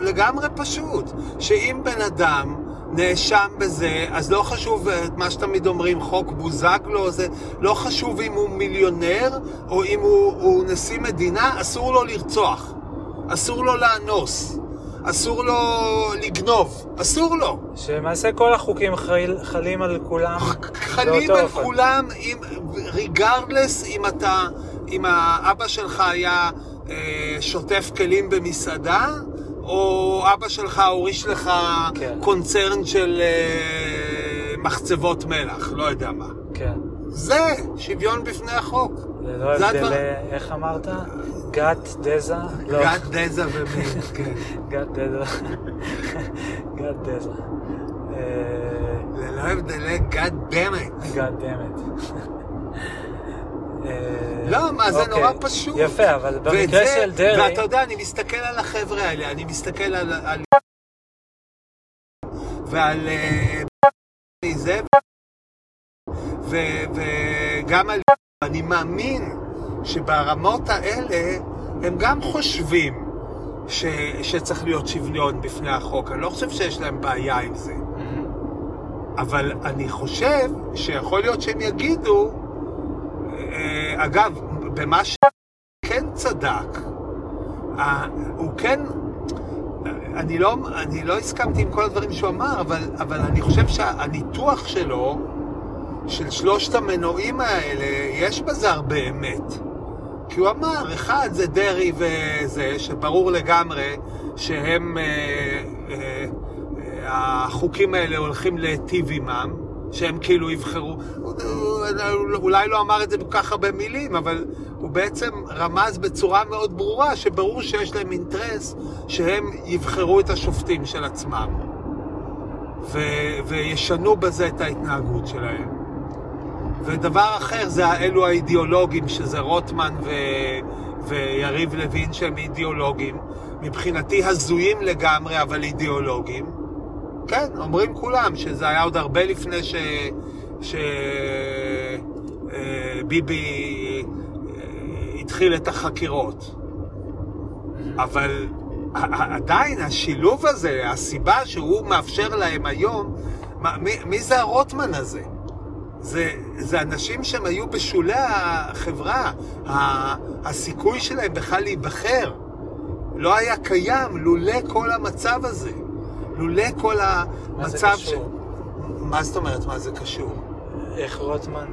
Speaker 1: לגמרי פשוט, שאם בן אדם נאשם בזה, אז לא חשוב אה, מה שתמיד אומרים, חוק בוזגלו, זה לא חשוב אם הוא מיליונר או אם הוא, הוא נשיא מדינה, אסור לו לרצוח, אסור לו לאנוס, אסור לו לגנוב, אסור לו.
Speaker 2: שלמעשה כל החוקים חל, חלים על כולם <laughs>
Speaker 1: חלים על
Speaker 2: אופן.
Speaker 1: כולם, ריגרדלס אם אתה, אם האבא שלך היה אה, שוטף כלים במסעדה, או אבא שלך הוריש לך
Speaker 2: כן.
Speaker 1: קונצרן של אה, מחצבות מלח, לא יודע מה.
Speaker 2: כן.
Speaker 1: זה שוויון בפני החוק.
Speaker 2: זה לא
Speaker 1: זה
Speaker 2: הבדל,
Speaker 1: הדבר-
Speaker 2: איך אמרת? גת דזה? לא.
Speaker 1: גת דזה ומין, <laughs> כן.
Speaker 2: גת דזה. <laughs> גת דזה. אה,
Speaker 1: לא הבדלי it.
Speaker 2: God damn it. אה,
Speaker 1: לא, מה, זה
Speaker 2: אוקיי.
Speaker 1: נורא פשוט.
Speaker 2: יפה, אבל במקרה של דרעי...
Speaker 1: ואתה יודע, אני מסתכל על החבר'ה האלה, אני מסתכל על... על... ועל... אה, זה... וגם על... אני מאמין שברמות האלה הם גם חושבים ש... שצריך להיות שוויון בפני החוק. אני לא חושב שיש להם בעיה עם זה. אבל אני חושב שיכול להיות שהם יגידו, אה, אגב, במה שכן צדק, הוא כן, אני לא, אני לא הסכמתי עם כל הדברים שהוא אמר, אבל, אבל אני חושב שהניתוח שלו, של שלושת המנועים האלה, יש בזה הרבה אמת. כי הוא אמר, אחד זה דרעי וזה, שברור לגמרי שהם, אה, אה, אה, החוקים האלה הולכים להיטיב עמם, שהם כאילו יבחרו, אולי לא אמר את זה כל כך הרבה מילים, אבל הוא בעצם רמז בצורה מאוד ברורה שברור שיש להם אינטרס שהם יבחרו את השופטים של עצמם, ו- וישנו בזה את ההתנהגות שלהם. ודבר אחר זה אלו האידיאולוגים, שזה רוטמן ו... ויריב לוין שהם אידיאולוגים, מבחינתי הזויים לגמרי, אבל אידיאולוגים. כן, אומרים כולם שזה היה עוד הרבה לפני ש... ש... אה, אה, התחיל את החקירות. אבל עדיין השילוב הזה, הסיבה שהוא מאפשר להם היום, מי, מי זה הרוטמן הזה? זה, זה אנשים שהם היו בשולי החברה, הסיכוי שלהם בכלל להיבחר לא היה קיים לולא כל המצב הזה, לולא כל
Speaker 2: מה זה
Speaker 1: המצב
Speaker 2: קשור?
Speaker 1: מה זאת אומרת, מה זה קשור?
Speaker 2: איך רוטמן,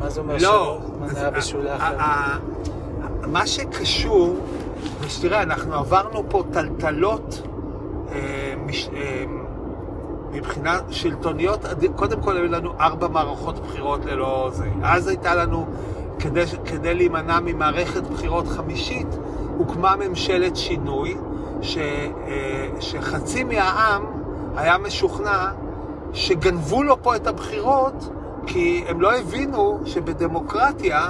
Speaker 2: מה זה אומר
Speaker 1: לא,
Speaker 2: שרוטמן היה בשולי החברה?
Speaker 1: מה שקשור, זה שתראה, אנחנו עברנו פה טלטלות אה, מש- אה, מבחינה שלטוניות, קודם כל היו לנו ארבע מערכות בחירות ללא זה. אז הייתה לנו, כדי, כדי להימנע ממערכת בחירות חמישית, הוקמה ממשלת שינוי, ש, אה, שחצי מהעם היה משוכנע שגנבו לו פה את הבחירות, כי הם לא הבינו שבדמוקרטיה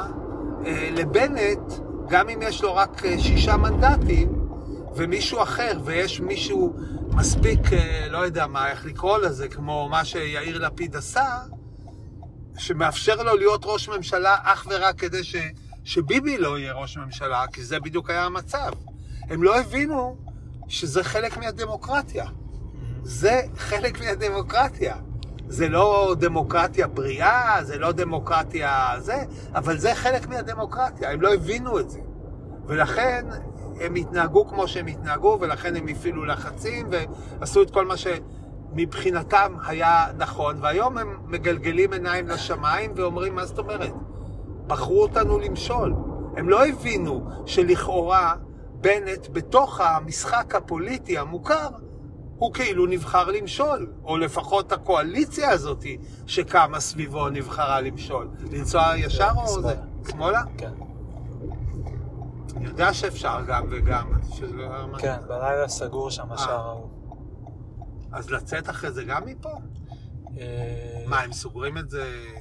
Speaker 1: אה, לבנט, גם אם יש לו רק אה, שישה מנדטים, ומישהו אחר, ויש מישהו מספיק, אה, לא יודע מה, איך לקרוא לזה, כמו מה שיאיר לפיד עשה, שמאפשר לו להיות ראש ממשלה אך ורק כדי ש, שביבי לא יהיה ראש ממשלה, כי זה בדיוק היה המצב. הם לא הבינו שזה חלק מהדמוקרטיה. זה חלק מהדמוקרטיה. זה לא דמוקרטיה בריאה, זה לא דמוקרטיה זה, אבל זה חלק מהדמוקרטיה, הם לא הבינו את זה. ולכן הם התנהגו כמו שהם התנהגו, ולכן הם הפעילו לחצים, ועשו את כל מה שמבחינתם היה נכון, והיום הם מגלגלים עיניים לשמיים ואומרים, מה זאת אומרת? בחרו אותנו למשול. הם לא הבינו שלכאורה בנט, בתוך המשחק הפוליטי המוכר, הוא כאילו נבחר למשול, או לפחות הקואליציה הזאת שקמה סביבו נבחרה למשול. לנסוע ישר או. זה? שמאלה?
Speaker 2: כן,
Speaker 1: אני יודע שאפשר גם וגם. שזה לא
Speaker 2: כן, בלילה סגור שם השער ההוא.
Speaker 1: אז לצאת אחרי זה גם מפה?
Speaker 2: אה,
Speaker 1: מה, הם סוגרים את זה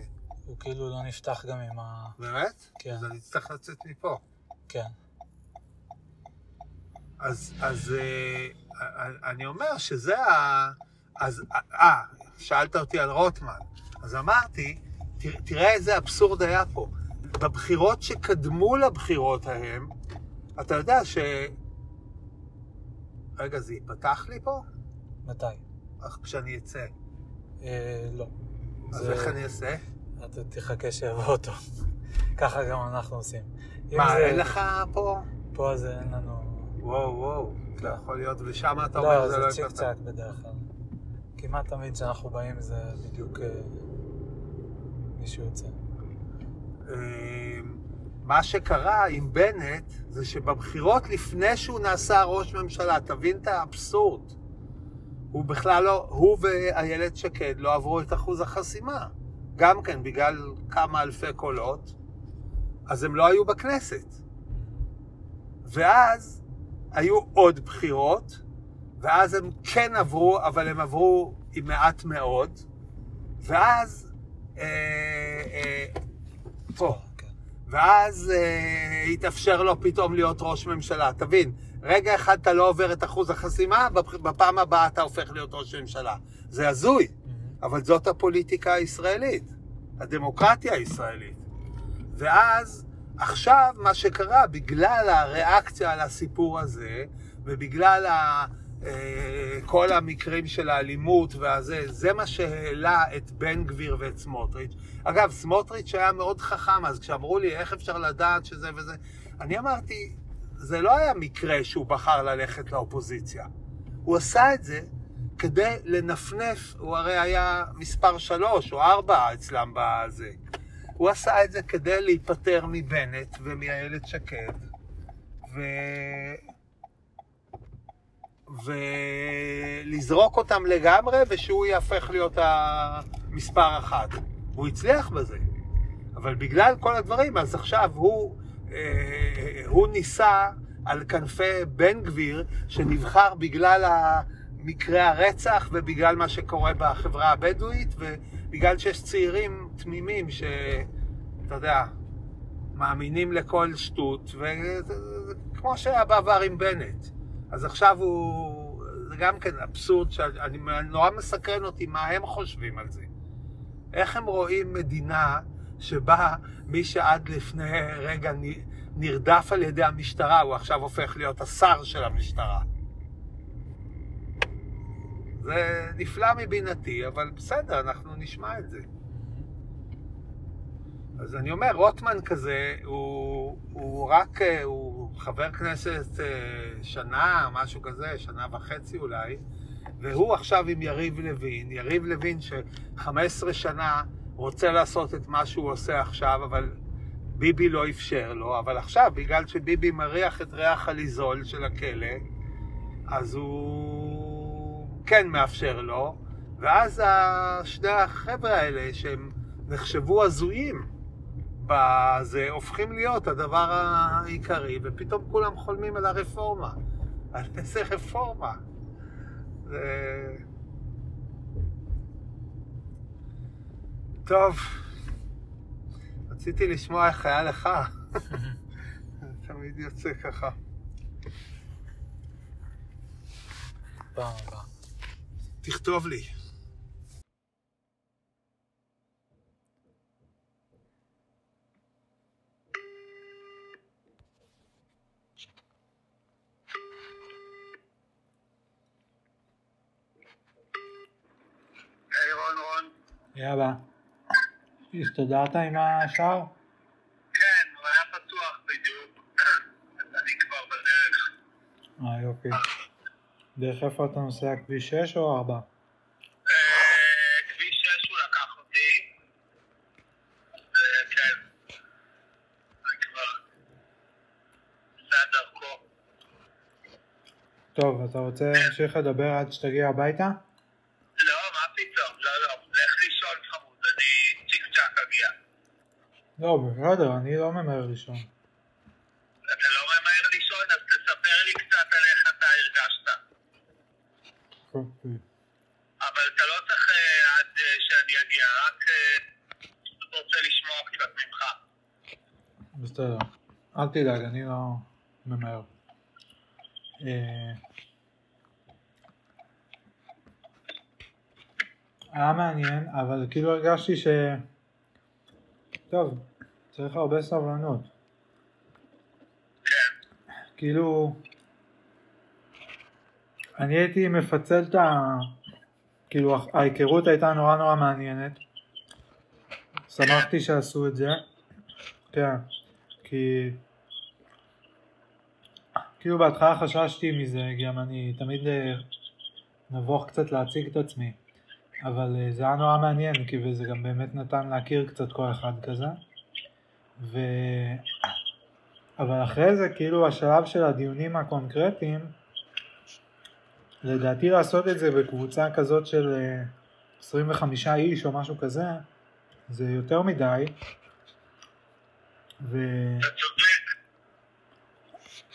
Speaker 2: הוא כאילו לא נפתח גם עם ה...
Speaker 1: באמת?
Speaker 2: כן.
Speaker 1: אז אני אצטרך לצאת מפה.
Speaker 2: כן.
Speaker 1: אז, אז אה, אה, אני אומר שזה ה... אז, אה, שאלת אותי על רוטמן. אז אמרתי, תראה, איזה אבסורד היה פה. בבחירות שקדמו לבחירות ההם, אתה יודע ש... רגע, זה ייפתח לי פה?
Speaker 2: מתי?
Speaker 1: אך כשאני אצא.
Speaker 2: אה, לא.
Speaker 1: אז
Speaker 2: זה-
Speaker 1: איך אני אעשה?
Speaker 2: אתה תחכה שיבוא אותו. <laughs> ככה גם אנחנו עושים.
Speaker 1: מה,
Speaker 2: זה-
Speaker 1: אין לך פה?
Speaker 2: פה זה אין לנו...
Speaker 1: וואו, וואו. לא יכול להיות, ושם אתה
Speaker 2: לא,
Speaker 1: אומר זה לא
Speaker 2: זה צ'יק. צ'אק בדרך כלל. כמעט תמיד כשאנחנו באים זה בדיוק אה, מישהו יוצא.
Speaker 1: אמ, מה שקרה עם בנט זה שבבחירות לפני שהוא נעשה ראש ממשלה, תבין את האבסורד. הוא בכלל לא, הוא ואיילת שקד לא עברו את אחוז החסימה. גם כן, בגלל כמה אלפי קולות, אז הם לא היו בכנסת. ואז היו עוד בחירות, ואז הם כן עברו, אבל הם עברו עם מעט מאוד, ואז, אה, אה, פה, ואז אה, התאפשר לו פתאום להיות ראש ממשלה. תבין, רגע אחד אתה לא עובר את אחוז החסימה, בפ- בפעם הבאה אתה הופך להיות ראש ממשלה. זה הזוי, אבל זאת הפוליטיקה הישראלית, הדמוקרטיה הישראלית. ואז, עכשיו, מה שקרה, בגלל הריאקציה על הסיפור הזה, ובגלל ה, כל המקרים של האלימות והזה, זה מה שהעלה את בן גביר ואת סמוטריץ'. אגב, סמוטריץ' היה מאוד חכם, אז כשאמרו לי, איך אפשר לדעת שזה וזה, אני אמרתי, זה לא היה מקרה שהוא בחר ללכת לאופוזיציה. הוא עשה את זה כדי לנפנף, הוא הרי היה מספר שלוש או ארבע אצלם בזה. הוא עשה את זה כדי להיפטר מבנט ומאיילת שקד, ו... ולזרוק אותם לגמרי, ושהוא יהפך להיות המספר אחת. הוא הצליח בזה. אבל בגלל כל הדברים, אז עכשיו הוא, אה, הוא ניסה על כנפי בן גביר, שנבחר בגלל מקרי הרצח ובגלל מה שקורה בחברה הבדואית, ובגלל שיש צעירים תמימים שאתה יודע, מאמינים לכל שטות, וכמו שהיה בעבר עם בנט. אז עכשיו הוא, גם כן אבסורד, שאני נורא מסקרן אותי מה הם חושבים על זה. איך הם רואים מדינה שבה מי שעד לפני רגע נרדף על ידי המשטרה, הוא עכשיו הופך להיות השר של המשטרה. זה נפלא מבינתי, אבל בסדר, אנחנו נשמע את זה. אז אני אומר, רוטמן כזה, הוא, הוא רק, הוא חבר כנסת שנה, משהו כזה, שנה וחצי אולי, והוא עכשיו עם יריב לוין, יריב לוין ש-15 שנה רוצה לעשות את מה שהוא עושה עכשיו, אבל ביבי לא אפשר לו, אבל עכשיו, בגלל שביבי מריח את ריח הליזול של הכלא, אז הוא כן מאפשר לו, ואז שני החבר'ה האלה, שהם נחשבו הזויים, בזה, הופכים להיות הדבר העיקרי, ופתאום כולם חולמים על הרפורמה. <laughs> על איזה רפורמה? זה... טוב, רציתי לשמוע איך היה לך. <laughs> תמיד יוצא ככה.
Speaker 2: פעם הבאה.
Speaker 1: תכתוב לי.
Speaker 2: יאללה. הסתדרת עם השאר?
Speaker 1: כן, הוא היה פתוח בדיוק. אני כבר בדרך.
Speaker 2: אה, יופי. דרך איפה אתה נוסע, כביש 6 או 4?
Speaker 1: כביש 6 הוא לקח אותי. כן. אני כבר... זה דרכו.
Speaker 2: טוב, אתה רוצה להמשיך לדבר עד שתגיע הביתה?
Speaker 1: לא,
Speaker 2: בסדר, אני לא ממהר לישון.
Speaker 1: אתה לא ממהר לישון, אז תספר לי קצת על איך אתה הרגשת.
Speaker 2: אוקיי.
Speaker 1: אבל אתה לא צריך אה, עד אה, שאני אגיע, רק אה, רוצה לשמוע קצת ממך.
Speaker 2: בסדר. אל תדאג, אני לא ממהר. היה מעניין, אבל כאילו הרגשתי ש... טוב, צריך הרבה סבלנות.
Speaker 1: כן.
Speaker 2: כאילו, אני הייתי מפצל את ה... כאילו, ההיכרות הייתה נורא נורא מעניינת. שמחתי שעשו את זה. כן, כי... כאילו בהתחלה חששתי מזה, גם אני תמיד אה, נבוך קצת להציג את עצמי. אבל אה, זה היה נורא מעניין, כי וזה גם באמת נתן להכיר קצת כל אחד כזה. ו... אבל אחרי זה, כאילו השלב של הדיונים הקונקרטיים, לדעתי לעשות את זה בקבוצה כזאת של אה, 25 איש או משהו כזה, זה יותר מדי. ו...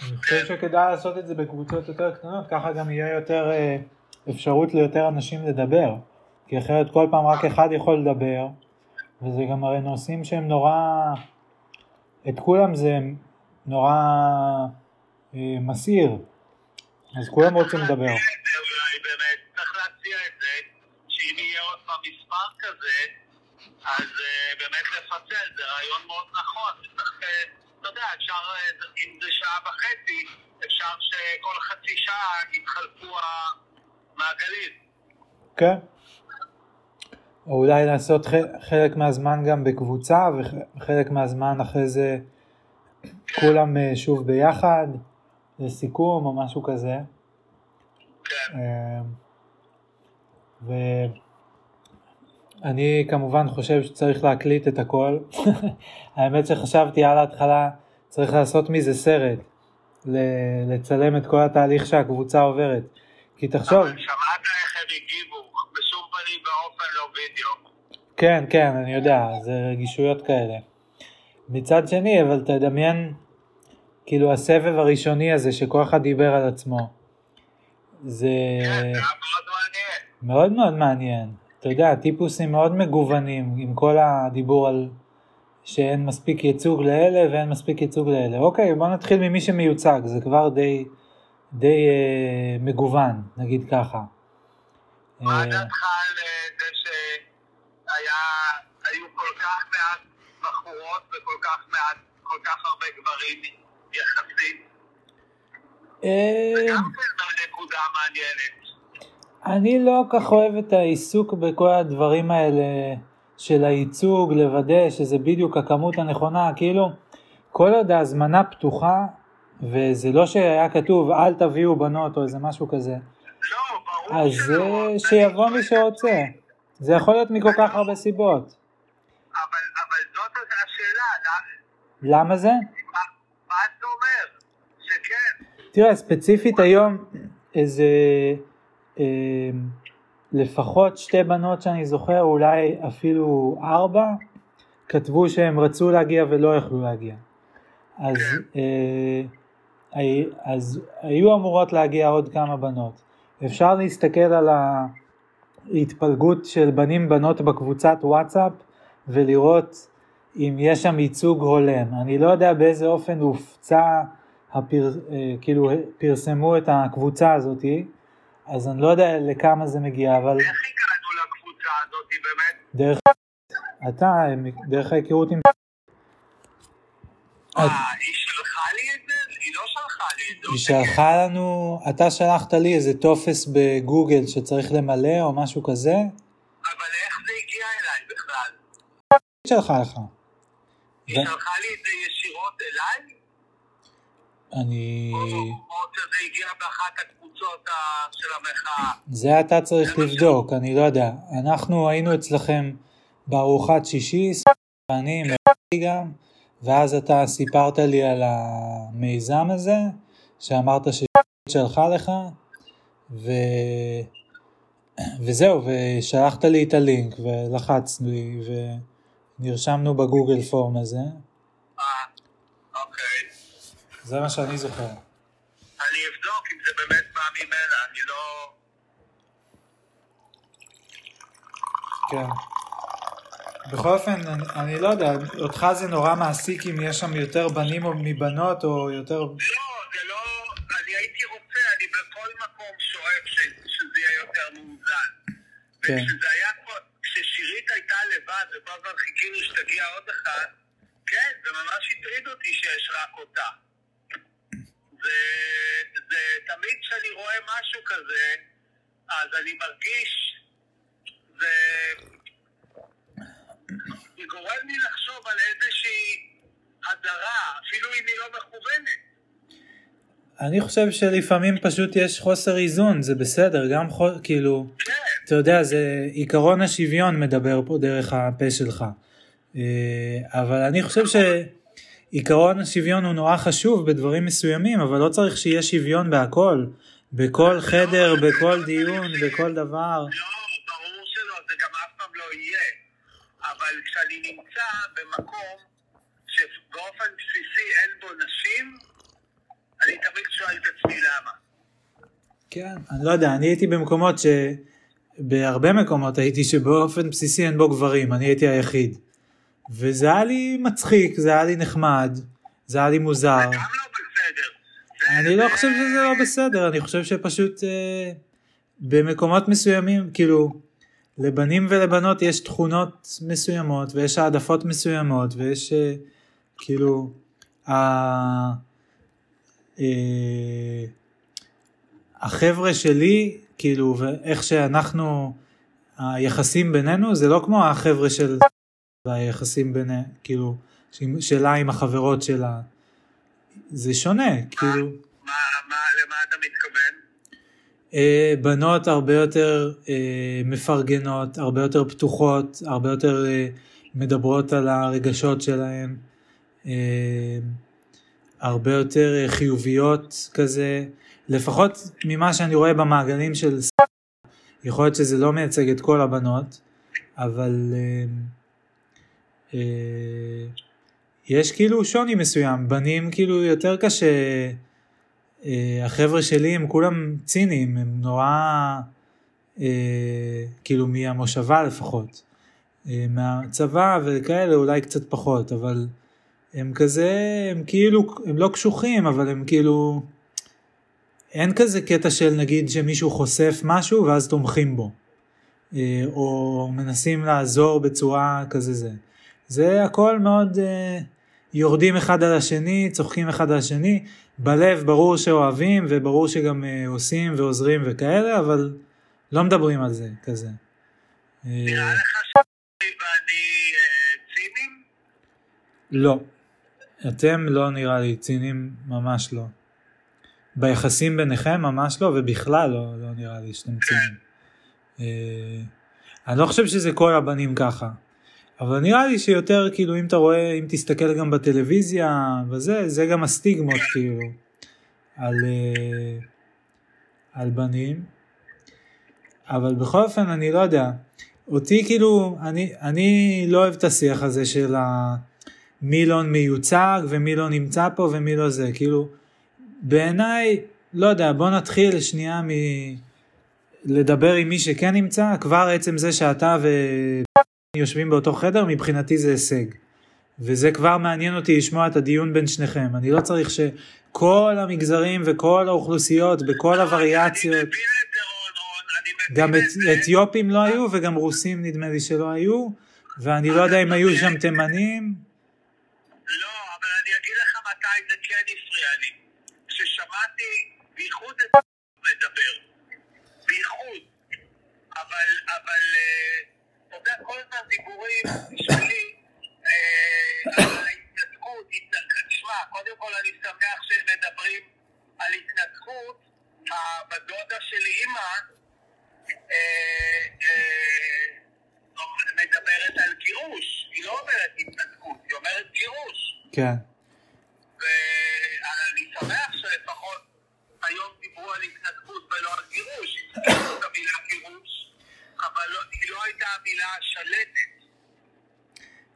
Speaker 2: אני חושב שכדאי לעשות את זה בקבוצות יותר קטנות, ככה גם יהיה יותר אה, אפשרות ליותר אנשים לדבר. כי אחרת כל פעם רק אחד יכול לדבר, וזה גם הרי נושאים שהם נורא, את כולם זה נורא אה, מסעיר, אז כולם רוצים לדבר.
Speaker 3: אולי באמת צריך להציע את זה, שאם יהיה עוד פעם מספר כזה, אז אה, באמת לפצל, זה רעיון מאוד נכון. צריך, אה, אתה יודע, אפשר, אה, אם זה שעה וחצי, אפשר שכל חצי שעה יתחלפו המעגלים.
Speaker 2: כן. או אולי לעשות חלק מהזמן גם בקבוצה וחלק מהזמן אחרי זה כולם אה, שוב ביחד לסיכום או משהו כזה.
Speaker 3: כן.
Speaker 2: אה, ואני כמובן חושב שצריך להקליט את הכל. <laughs> האמת שחשבתי על ההתחלה צריך לעשות מזה סרט, לצלם את כל התהליך שהקבוצה עוברת. כי תחשוב,
Speaker 3: אבל וידאו.
Speaker 2: כן, כן, אני יודע, זה רגישויות כאלה. מצד שני, אבל תדמיין, כאילו הסבב הראשוני הזה שכל אחד דיבר על עצמו. זה
Speaker 3: כן, זה היה מאוד מעניין.
Speaker 2: מאוד מאוד מעניין. אתה יודע, טיפוסים מאוד מגוונים עם כל הדיבור על שאין מספיק ייצוג לאלה ואין מספיק ייצוג לאלה. אוקיי, בוא נתחיל ממי שמיוצג, זה כבר די, די אה, מגוון, נגיד ככה.
Speaker 3: מה
Speaker 2: אה,
Speaker 3: דעתך על אה, זה שהיו כל כך מעט בחורות וכל כך מעט, כל כך הרבה גברים יחסית?
Speaker 2: אה,
Speaker 3: כן נקודה מעניינת.
Speaker 2: אני לא כך אוהב את העיסוק בכל הדברים האלה של הייצוג, לוודא שזה בדיוק הכמות הנכונה, כאילו כל עוד ההזמנה פתוחה וזה לא שהיה כתוב אל תביאו בנות או איזה משהו כזה,
Speaker 3: לא, ברור
Speaker 2: אז
Speaker 3: שלא.
Speaker 2: שיבוא מי שרוצה. זה יכול להיות מכל כך הרבה סיבות.
Speaker 3: אבל, אבל זאת השאלה, למה-
Speaker 2: זה?
Speaker 3: מה, אתה אומר? שכן.
Speaker 2: תראה, ספציפית היום איזה אה, לפחות שתי בנות שאני זוכר, אולי אפילו ארבע, כתבו שהם רצו להגיע ולא יכלו להגיע. אז, אה, הי- אז היו אמורות להגיע עוד כמה בנות. אפשר להסתכל על ההתפלגות של בנים בנות בקבוצת וואטסאפ ולראות אם יש שם ייצוג הולם. אני לא יודע באיזה אופן הופצה, הפר, אה, כאילו פרסמו את הקבוצה הזאתי, אז אני לא יודע לכמה זה מגיע, אבל
Speaker 3: איך הגענו לקבוצה הזאת באמת?
Speaker 2: דרך אתה, דרך ההיכרות עם...
Speaker 3: מה, היא שלחה לי את זה? היא לא שלחה לי את זה.
Speaker 2: היא שלחה לנו, אתה שלחת לי איזה טופס בגוגל שצריך למלא או משהו כזה,
Speaker 3: אבל איך זה הגיע אליי בכלל?
Speaker 2: היא שלחה לך.
Speaker 3: היא
Speaker 2: ו-
Speaker 3: שלחה לי את זה ישירות אליי?
Speaker 2: אני... זה אתה צריך לבדוק, אני לא יודע. אנחנו היינו אצלכם בארוחת שישי, ואני מרתי גם, ואז אתה סיפרת לי על המיזם הזה, שאמרת ששלחה לך, ו... וזהו, ושלחת לי את הלינק, ולחצנו לי, ונרשמנו בגוגל פורם הזה.
Speaker 3: אה, אוקיי.
Speaker 2: זה מה שאני זוכר.
Speaker 3: אני אבדוק אם זה באמת בא ממנה, אני לא...
Speaker 2: כן. בכל אופן, אני, אני לא יודע, אותך זה נורא מעסיק אם יש שם יותר בנים או מבנות או יותר...
Speaker 3: לא, זה לא... אני הייתי רוצה, אני בכל מקום שואף ש- שזה יהיה יותר מאוזן.
Speaker 2: כן.
Speaker 3: וכשזה היה... כל- הזמן חיכינו שתגיע עוד אחת, כן, זה ממש הטריד אותי שיש רק אותה. זה, תמיד כשאני רואה משהו כזה, אז אני מרגיש, זה גורם לי לחשוב על איזושהי הדרה, אפילו אם היא לא מכוונת.
Speaker 2: אני חושב שלפעמים פשוט יש חוסר איזון, זה בסדר, גם חו... כאילו, אתה יודע, זה עיקרון השוויון מדבר פה דרך הפה שלך. אה, אבל אני חושב שעיקרון השוויון הוא נורא חשוב בדברים מסוימים, אבל לא צריך שיהיה שוויון בהכל. בכל חדר, בכל דיון, בכל דבר.
Speaker 3: לא, לא. אבל כשאני נמצא במקום שבאופן בסיסי אין בו נשים, אני תמיד שואל את עצמי למה.
Speaker 2: כן, אני לא יודע, אני הייתי במקומות בהרבה מקומות הייתי שבאופן בסיסי אין בו גברים, אני הייתי היחיד. וזה היה לי מצחיק, זה היה לי נחמד, זה היה לי מוזר.
Speaker 3: גם לא בסדר. זה-
Speaker 2: אני לא
Speaker 3: זה-
Speaker 2: חושב שזה לא בסדר, אני חושב שפשוט אה, במקומות מסוימים, כאילו, לבנים ולבנות יש תכונות מסוימות, ויש העדפות מסוימות, ויש אה, כאילו. אה, החבר'ה שלי, כאילו, ואיך שאנחנו, היחסים בינינו, זה לא כמו החבר'ה של... והיחסים בין, כאילו, שלה עם החברות שלה. זה שונה, כאילו.
Speaker 3: מה, מה, למה אתה מתכוון?
Speaker 2: אה, בנות הרבה יותר אה, מפרגנות, הרבה יותר פתוחות, הרבה יותר אה, מדברות על הרגשות שלהן, אה, הרבה יותר אה, חיוביות כזה, לפחות ממה שאני רואה במעגלים של. יכול להיות שזה לא מייצג את כל הבנות, אבל אה, אה, יש כאילו שוני מסוים, בנים כאילו יותר קשה אה, החבר'ה שלי הם כולם ציניים, הם נורא, אה, כאילו מהמושבה לפחות. אה, מהצבא וכאלה אולי קצת פחות, אבל הם כזה, הם כאילו, הם לא קשוחים, אבל הם כאילו, אין כזה קטע של נגיד שמישהו חושף משהו ואז תומכים בו. אה, או מנסים לעזור בצורה כזה זה. זה הכל מאוד אה, יורדים אחד על השני, צוחקים אחד על השני. בלב ברור שאוהבים וברור שגם אה, עושים ועוזרים וכאלה, אבל לא מדברים על זה כזה. אה,
Speaker 3: נראה לך שאני ואני צינים?
Speaker 2: לא. אתם לא נראה לי ציניים, ממש לא. ביחסים ביניכם ממש לא, ובכלל לא, לא נראה לי שאתם ציניים. אה, אני לא חושב שזה כל הבנים ככה. אבל נראה לי שיותר כאילו אם אתה רואה, אם תסתכל גם בטלוויזיה וזה, זה גם הסטיגמות כאילו על, אה, על בנים. אבל בכל אופן אני לא יודע, אותי כאילו, אני, אני לא אוהב את השיח הזה של ה... מי לא מיוצג ומי לא נמצא פה ומי לא זה, כאילו בעיניי, לא יודע, בוא נתחיל שנייה מ... לדבר עם מי שכן נמצא, כבר עצם זה שאתה ו... יושבים באותו חדר, מבחינתי זה הישג. וזה כבר מעניין אותי לשמוע את הדיון בין שניכם. אני לא צריך שכל המגזרים וכל האוכלוסיות, בכל הווריאציות, גם.
Speaker 3: את-
Speaker 2: אתיופים לא היו וגם רוסים נדמה לי שלא היו, ואני לא יודע אם היו שם תימנים.
Speaker 3: לא, אבל אני אגיד לך מתי זה כן הפריע לי. כששמעתי בייחוד את מדבר. בייחוד. אבל, אבל, אה, אתה יודע, כל הזמן דיבורים אה, על ההתנתקות. התנ- תשמע, קודם כל אני שמח שמדברים על התנתקות. הבת דודה של אימא אה, אה, מדברת על גירוש. היא לא אומרת התנתקות, היא אומרת גירוש.
Speaker 2: כן.
Speaker 3: ואני שמח שלפחות היום דיברו על התנתקות ולא על גירוש. התנתקות המילה גירוש, אבל לא, היא לא הייתה המילה השלטת.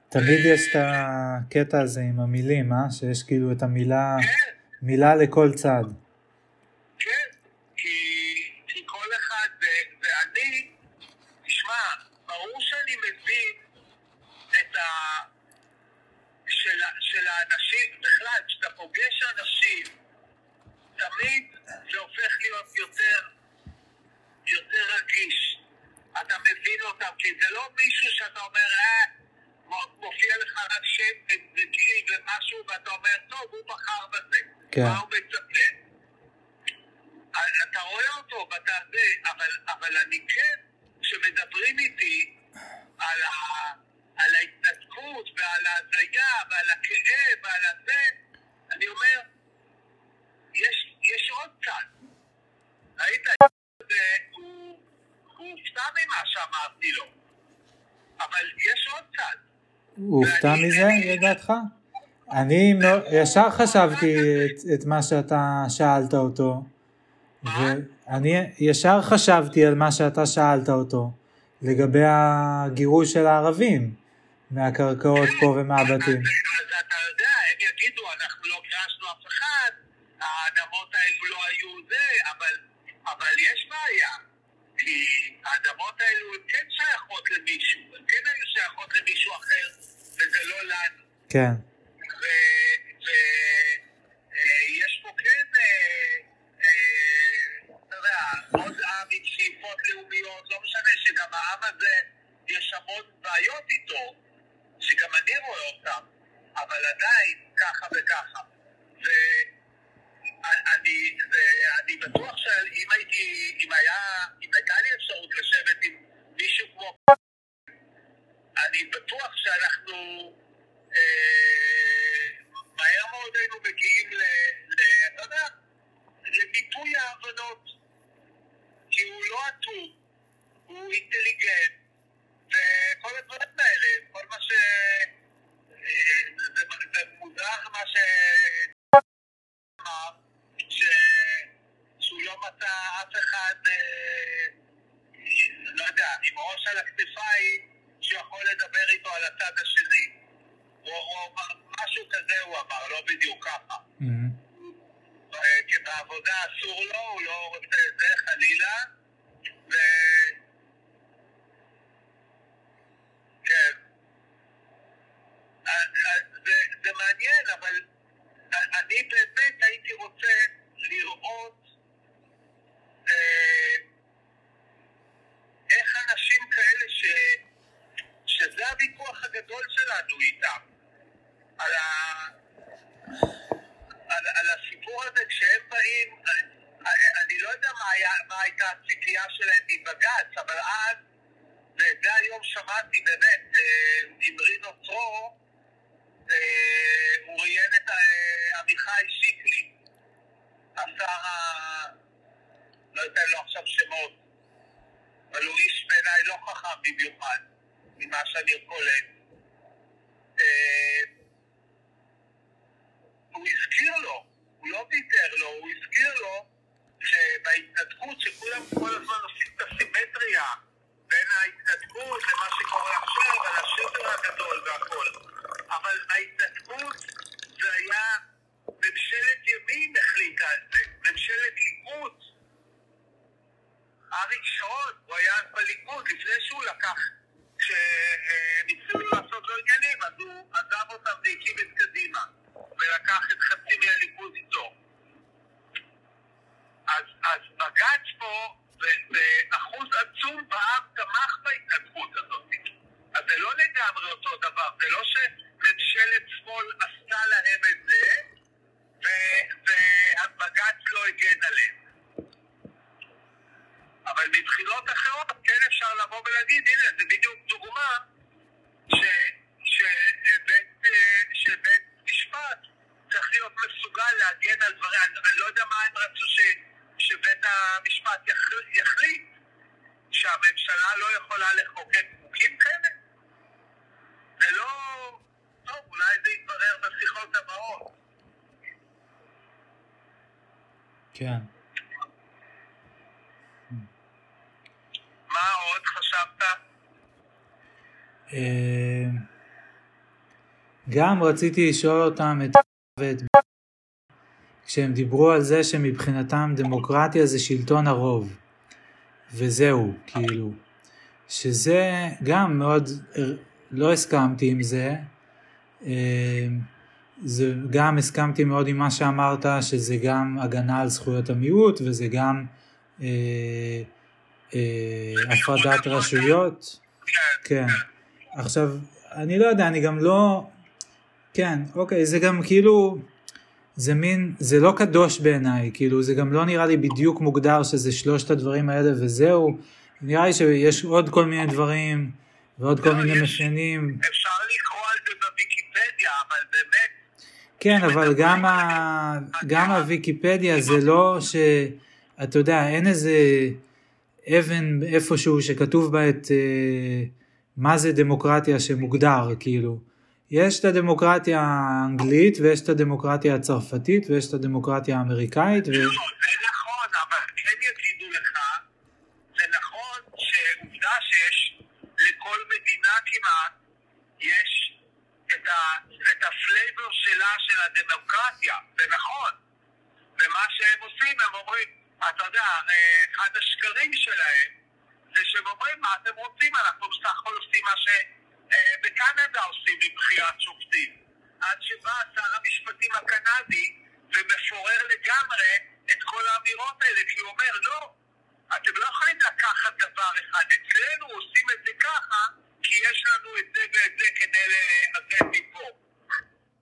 Speaker 2: תמיד יש את הקטע הזה עם המילים, אה? שיש כאילו את המילה,
Speaker 3: כן,
Speaker 2: מילה לכל צד.
Speaker 3: כן, כי, כי כל אחד, ו- ואני, תשמע, ברור שאני מבין את ה... של, של האנשים, בכלל, כשאתה פוגש אנשים, תמיד זה הופך להיות יותר, יותר רגיש. אתה מבין אותם, כי זה לא מישהו שאתה אומר, אה, מופיע לך רק שם וגיל ומשהו, ואתה אומר, טוב, הוא בחר בזה.
Speaker 2: כן.
Speaker 3: מה הוא מצפה? אתה רואה אותו ואתה זה, אבל, אבל אני כן, כשמדברים איתי על, ה, על ההתנתקות ועל ההזיה ועל הכאב ועל הזה, אני אומר, יש, יש עוד צד. ראית? זה, הוא, הוא הופתע ממה שאמרתי לו, אבל יש עוד צד.
Speaker 2: הוא הופתע מזה לדעתך? אני לא- ישר חשבתי את, מה שאתה שאלת אותו, ואני ישר חשבתי על מה שאתה שאלת אותו, לגבי הגירוש של הערבים מהקרקעות פה ומהבתים.
Speaker 3: אז אתה יודע, הם יגידו, אנחנו לא גירשנו אף אחד, האדמות האלו לא היו זה, אבל, אבל יש בעיה.
Speaker 1: האדמות האלו הן כן שייכות למישהו, הן כן היו שייכות למישהו אחר, וזה לא לנו.
Speaker 2: כן.
Speaker 1: ויש פה כן, אה, אה, אתה יודע, עוד עם עם שאיפות לאומיות, לא משנה שגם העם הזה, יש המון בעיות איתו, שגם אני רואה אותם, אבל עדיין ככה וככה. ואני אני בטוח שאם הייתי, אם היה, אם הייתה לי אפשרות לשבת עם מישהו כמו... אני בטוח שאנחנו אה, מהר מאוד היינו מגיעים ל... ל אתה יודע, למיפוי ההבנות. כי הוא לא אטום, הוא אינטליגנט, וכל הדברים האלה, כל מה ש... אה, זה, זה מוזר מה ש... אמר, ש... שהוא לא מצא אף אחד, אה, לא יודע, עם ראש על הכתפיים, שיכול לדבר איתו על הצד השני. הוא, הוא אמר, משהו כזה הוא אמר, לא בדיוק ככה. אה, כי בעבודה אסור לו, הוא לא רוצה את זה חלילה, ו... כן. אה, זה, זה מעניין, אבל כן. מה עוד חשבת?
Speaker 2: אה, גם רציתי לשאול אותם את ואת כשהם דיברו על זה שמבחינתם דמוקרטיה זה שלטון הרוב וזהו כאילו שזה גם מאוד לא הסכמתי עם זה אה, זה גם הסכמתי מאוד עם מה שאמרת שזה גם הגנה על זכויות המיעוט וזה גם אה, אה, הפרדת רשויות. כן עכשיו אני לא יודע אני גם לא כן, אוקיי, זה גם כאילו, זה מין, זה לא קדוש בעיניי, כאילו זה גם לא נראה לי בדיוק מוגדר שזה שלושת הדברים האלה וזהו, נראה לי שיש עוד כל מיני דברים ועוד כל מיני משנים.
Speaker 1: אפשר לקרוא על זה בוויקיפדיה, אבל באמת...
Speaker 2: כן, אבל גם, ה... גם הוויקיפדיה זה לא ש... אתה יודע, אין איזה אבן איפשהו שכתוב בה את אה, מה זה דמוקרטיה שמוגדר, כאילו. יש את הדמוקרטיה האנגלית ויש את הדמוקרטיה הצרפתית ויש את הדמוקרטיה האמריקאית. ו...
Speaker 1: לא, זה נכון, אבל כן יגידו לך, זה נכון שעובדה שיש לכל מדינה כמעט, יש את, ה, את שלה של הדמוקרטיה, זה נכון. ומה שהם עושים, הם אומרים, אתה יודע, אחד השקרים שלהם זה שהם אומרים, מה אתם רוצים? אנחנו בסך הכל עושים מה שבקנדה עושים מבחירת שופטים. עד שבא שר המשפטים הקנדי ומפורר לגמרי את כל האמירות האלה, כי הוא אומר, לא, אתם לא יכולים לקחת דבר אחד. אצלנו עושים את זה ככה, כי יש לנו את זה ואת זה כדי לאזן מפה.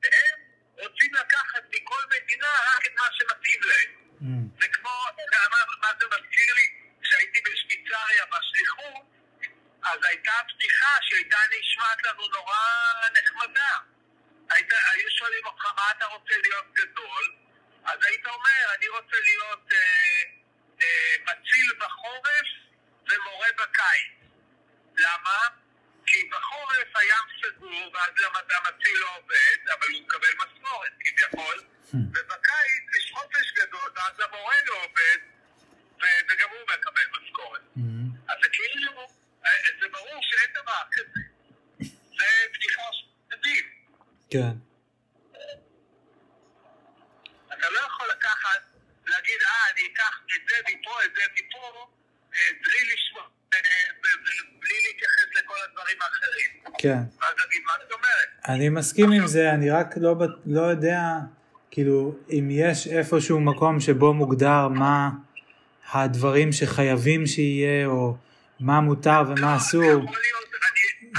Speaker 1: והם רוצים לקחת מכל מדינה רק את מה שמתאים להם.
Speaker 2: Mm.
Speaker 1: זה כמו, אתה יודע מה, מה זה מזכיר לי? כשהייתי בשוויצריה בשליחות, אז הייתה בדיחה שהייתה נשמעת לנו נורא נחמדה. היית, היו שואלים אותך מה אתה רוצה להיות גדול, אז היית אומר, אני רוצה להיות אה, אה, מציל בחורף ומורה בקיץ. למה? כי בחורף הים סגור ואז המ- המציל לא עובד, אבל הוא מקבל משכורת כביכול, ובקיץ יש חופש גדול ואז המורה לא עובד ו- וגם הוא מקבל משכורת.
Speaker 2: Mm.
Speaker 1: אז זה כאילו, אה, זה ברור שאין דבר כזה. זה בדיחה של ילדים.
Speaker 2: כן.
Speaker 1: אתה לא יכול לקחת, להגיד, אה, אני אקח את זה מפה, את זה מפה, אה, בלי לשמוע, אה, בלי להתייחס לכל הדברים האחרים.
Speaker 2: כן.
Speaker 1: ואז להגיד, מה זאת אומרת?
Speaker 2: אני מסכים עם זה, אני רק לא, לא יודע, כאילו, אם יש איפשהו מקום שבו מוגדר מה הדברים שחייבים שיהיה, או מה מותר ומה
Speaker 1: לא,
Speaker 2: אסור,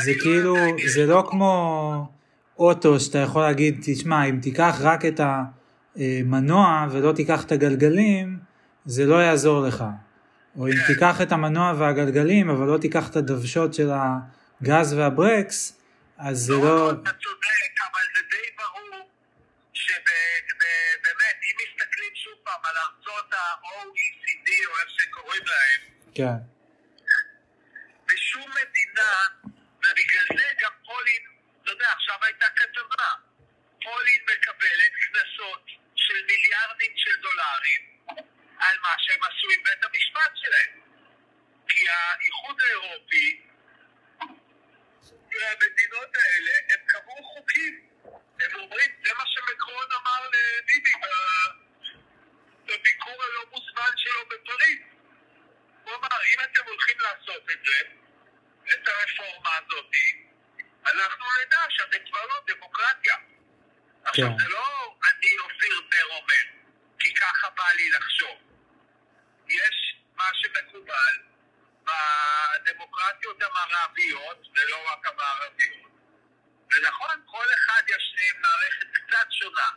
Speaker 1: זה לא
Speaker 2: כאילו, זה לא כמו אוטו שאתה יכול להגיד, תשמע, אם תיקח רק את המנוע ולא תיקח את הגלגלים, זה לא יעזור לך. או אם
Speaker 1: כן.
Speaker 2: תיקח את המנוע והגלגלים, אבל לא תיקח את הדוושות של הגז והברקס, אז זה לא...
Speaker 1: אתה צודק, אבל זה די ברור שבאמת, אם מסתכלים שוב פעם על ארצות ה-OECD, או איך שקוראים להם,
Speaker 2: כן,
Speaker 1: בשום מדינה, ובגלל זה גם פולין, אתה יודע, עכשיו הייתה כתבה, פולין מקבלת קנסות של מיליארדים דולרים על מה שהם עשו עם בית המשפט שלהם. כי האיחוד האירופי והמדינות האלה, הם קבעו חוקים. הם אומרים, זה מה שמקרון אמר לביבי בביקור הלא מוזמן שלו בפריז. הוא אמר, אם אתם הולכים לעשות את זה, את הרפורמה הזאת, אנחנו נדע שאתם כבר לא דמוקרטיה. עכשיו,
Speaker 2: כן.
Speaker 1: זה לא אני אופיר בר אומר, כי ככה בא לי לחשוב. יש מה שמקובל בדמוקרטיות המערביות, ולא רק המערביות. ונכון, כל אחד יש מערכת קצת שונה.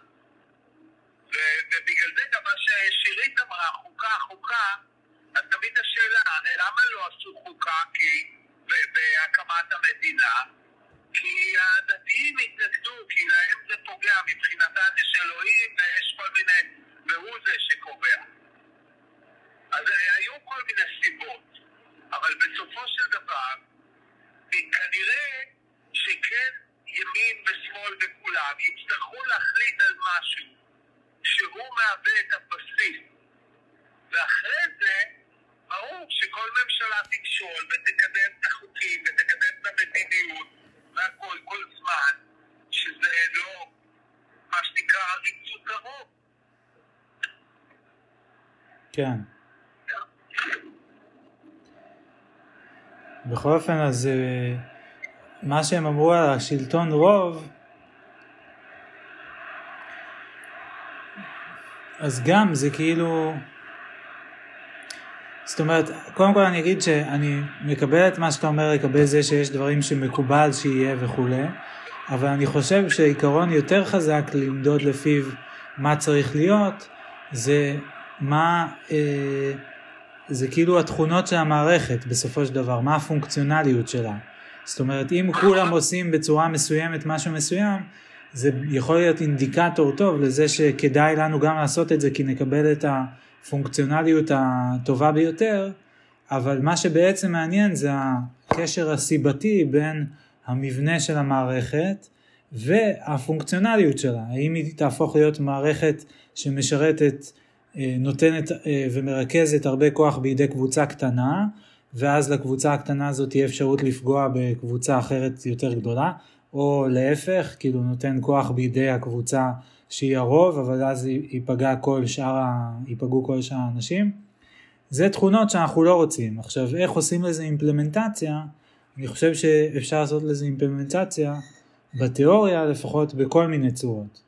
Speaker 1: ו- ובגלל זה גם מה ששירית אמרה, חוקה, חוקה, אז תמיד השאלה, למה לא עשו חוקה כי בהקמת המדינה? כי הדתיים התנגדו, כי להם זה פוגע, מבחינתם יש אלוהים ויש כל מיני, והוא זה שקובע. אז היו כל מיני סיבות, אבל בסופו של דבר, כנראה שכן ימין ושמאל וכולם יצטרכו להחליט על משהו שהוא מהווה את הבסיס. ואחרי זה, ברור שכל ממשלה תמשול ותקדם את החוקים ותקדם את המדיניות והכל כל זמן, שזה לא מה שנקרא עריצות הרוב.
Speaker 2: כן. בכל אופן, אז אה, מה שהם אמרו על השלטון רוב, אז גם זה כאילו... זאת אומרת, קודם כל אני אגיד שאני מקבל את מה שאתה אומר לגבי זה שיש דברים שמקובל שיהיה וכולי, אבל אני חושב שעיקרון יותר חזק למדוד לפיו מה צריך להיות, זה מה, אה, זה כאילו התכונות של המערכת בסופו של דבר, מה הפונקציונליות שלה. זאת אומרת, אם כולם עושים בצורה מסוימת משהו מסוים, זה יכול להיות אינדיקטור טוב לזה שכדאי לנו גם לעשות את זה כי נקבל את הפונקציונליות הטובה ביותר, אבל מה שבעצם מעניין זה הקשר הסיבתי בין המבנה של המערכת והפונקציונליות שלה. האם היא תהפוך להיות מערכת שמשרתת, נותנת אה, ומרכזת הרבה כוח בידי קבוצה קטנה, ואז לקבוצה הקטנה הזאת תהיה אפשרות לפגוע בקבוצה אחרת יותר גדולה, או להפך, כאילו נותן כוח בידי הקבוצה שהיא הרוב, אבל אז ייפגע כל שאר, ה... ייפגעו כל שאר האנשים. זה תכונות שאנחנו לא רוצים. עכשיו, איך עושים לזה אימפלמנטציה? אני חושב שאפשר לעשות לזה אימפלמנטציה בתיאוריה, לפחות בכל מיני צורות.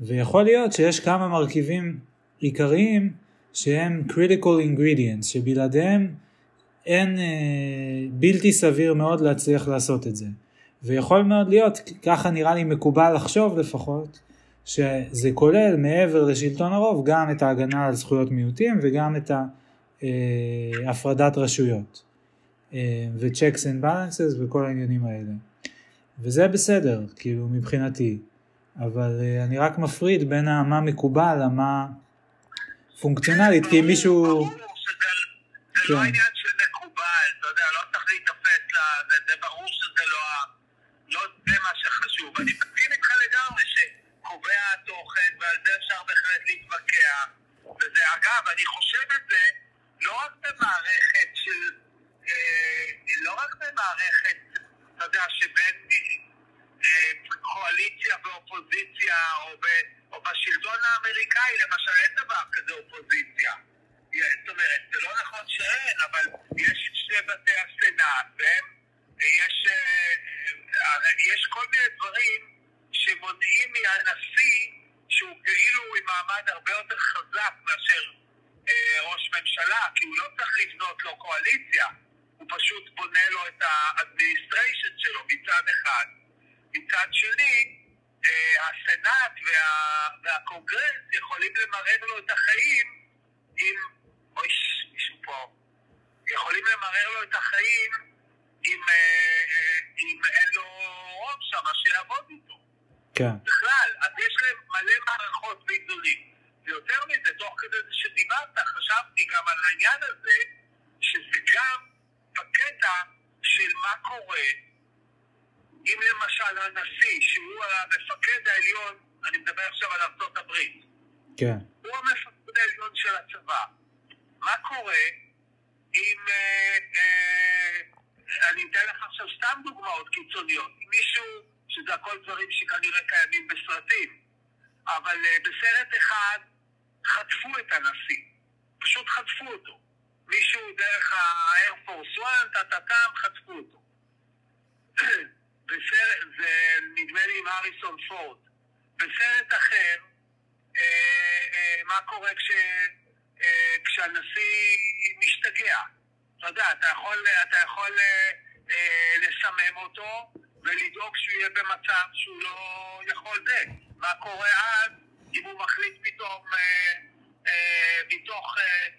Speaker 2: ויכול להיות שיש כמה מרכיבים עיקריים שהם critical ingredients, שבלעדיהם אין, אה, בלתי סביר מאוד להצליח לעשות את זה. ויכול מאוד להיות, ככה נראה לי מקובל לחשוב לפחות, שזה כולל מעבר לשלטון הרוב גם את ההגנה על זכויות מיעוטים וגם את אה, רשויות אה, ו-checks and balances וכל העניינים האלה. וזה בסדר, כאילו מבחינתי, אבל אה, אני רק מפריד בין מה מקובל למה פונקציונלית, כי מישהו...
Speaker 1: ברור שזה לא
Speaker 2: כן.
Speaker 1: עניין של מקובל, אתה יודע, לא צריך להיתפס לזה, זה ברור שזה לא לא זה מה שחשוב. אני מסכים איתך לגמרי שקובע התוכן, ועל זה אפשר בהחלט להתווכח. וזה, אגב, אני חושב את זה לא רק במערכת של... אה, לא רק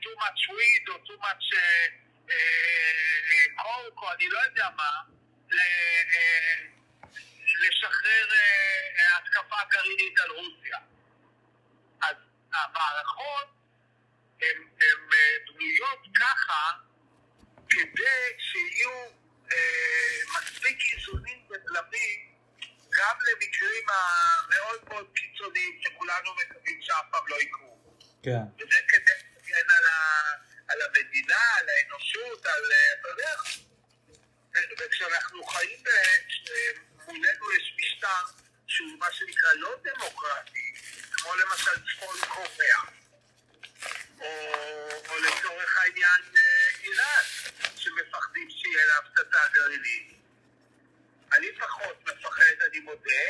Speaker 1: too much weed או too much אה, אה, coke או אני לא יודע מה, אה, לשחרר אה, התקפה גרעינית על רוסיה. אז המערכות הן אה, בנויות ככה כדי שיהיו אה, מספיק איזונים ובלמים גם למקרים המאוד מאוד קיצוניים שכולנו מקווים שאף פעם לא יקרו.
Speaker 2: כן,
Speaker 1: וזה כדי להגן על, ה- על המדינה, על האנושות, על, אה, אתה יודע, וכשאנחנו חיים, מולנו יש משטר שהוא מה שנקרא לא דמוקרטי, כמו למשל צפון קוריאה, או, או לצורך העניין אה, איראן, שמפחדים שיהיה לה הפצצה גרעינית. אני פחות מפחד, אני מודה,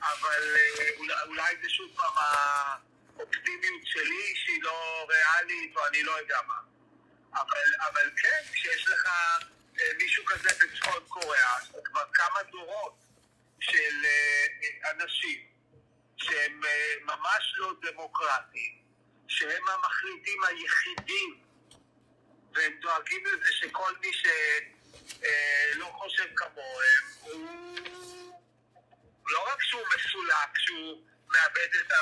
Speaker 1: אבל אה, אולי, אולי זה שוב פעם האופטימיות שלי שהיא לא ריאלית, או אני לא יודע מה. אבל, אבל כן, כשיש לך אה, מישהו כזה בצפון קוריאה, כבר כמה דורות של אה, אה, אנשים שהם אה, ממש לא דמוקרטיים, שהם המחליטים היחידים, והם דואגים לזה שכל מי שלא חושב כמוהם, הוא לא רק שהוא מסולק, שהוא מאבד את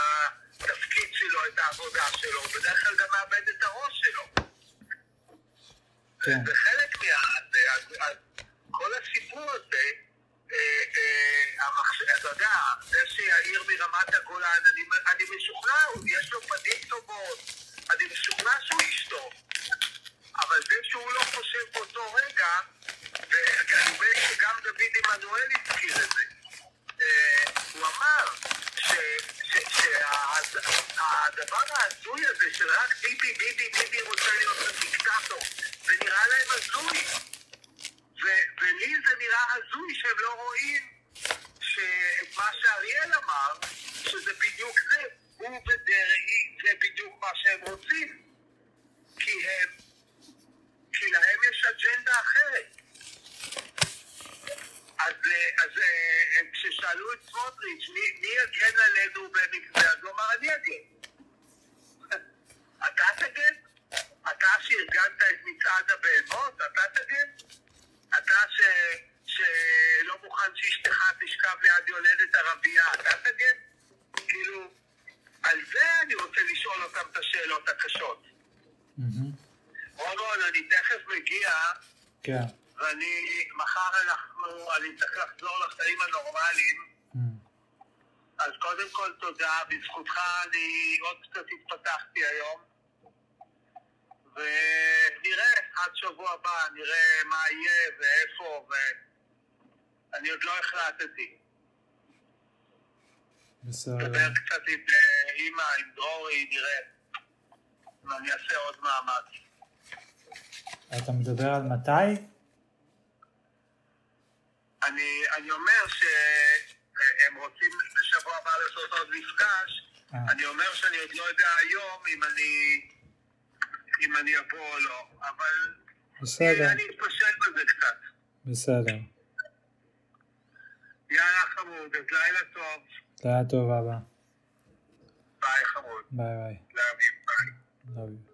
Speaker 1: התפקיד שלו, את העבודה שלו, בדרך כלל גם מאבד את הראש שלו.
Speaker 2: כן.
Speaker 1: וחלק מהזה, אז, אז כל הסיפור הזה, אה, אה, המחש... אתה יודע, זה שיאיר מרמת הגולן, אני, אני משוכנע, יש לו פנים טובות, אני משוכנע שהוא איש טוב, אבל זה שהוא לא חושב באותו רגע, ונדמה לי שגם דוד עמנואל הזכיר את זה, אה, הוא אמר שהדבר הדבר ההזוי הזה של רק ביבי, ביבי, ביבי רוצה להיות דיקטטור, זה נראה להם הזוי. ולי זה נראה הזוי שהם לא רואים שאת מה שאריאל אמר, שזה בדיוק זה. הוא ודרעי זה בדיוק מה שהם רוצים. כי הם, כי להם יש אג'נדה אחרת. אז, אז אה, כששאלו את סמוטריץ' מי, מי יגן עלינו במקרה, אז הוא אמר אני אגן. אתה תגן? אתה שארגנת את מצעד הבהמות, אתה תגן? אתה ש... שלא מוכן שאשתך תשכב ליד יולדת ערבייה, אתה תגן? כאילו, על זה אני רוצה לשאול אותם את השאלות הקשות.
Speaker 2: מהמם.
Speaker 1: רון, אני תכף מגיע,
Speaker 2: כן.
Speaker 1: ואני, מחר אנחנו, אני צריך לחזור לחיים הנורמליים,
Speaker 2: מהמם.
Speaker 1: אז קודם כל תודה, בזכותך אני עוד קצת התפתחתי היום, ונראה עד שבוע הבא, נראה מה יהיה ואיפה, ואני עוד לא החלטתי.
Speaker 2: בסדר.
Speaker 1: נדבר קצת עם אה, אימא, עם דרורי, נראה. ואני אעשה עוד מאמץ.
Speaker 2: אתה מדבר על מתי?
Speaker 1: אני, אני אומר שהם רוצים בשבוע הבא לעשות עוד מפגש,
Speaker 2: אה.
Speaker 1: אני אומר שאני עוד לא יודע היום אם אני, אם אני אבוא או לא, אבל
Speaker 2: בסדר.
Speaker 1: אני אתפשט בזה קצת.
Speaker 2: בסדר.
Speaker 1: יאללה חמוד, אז לילה טוב,
Speaker 2: לילה טוב אבא.
Speaker 1: ביי חמוד,
Speaker 2: ביי ביי.
Speaker 1: יאללה ביי.
Speaker 2: You.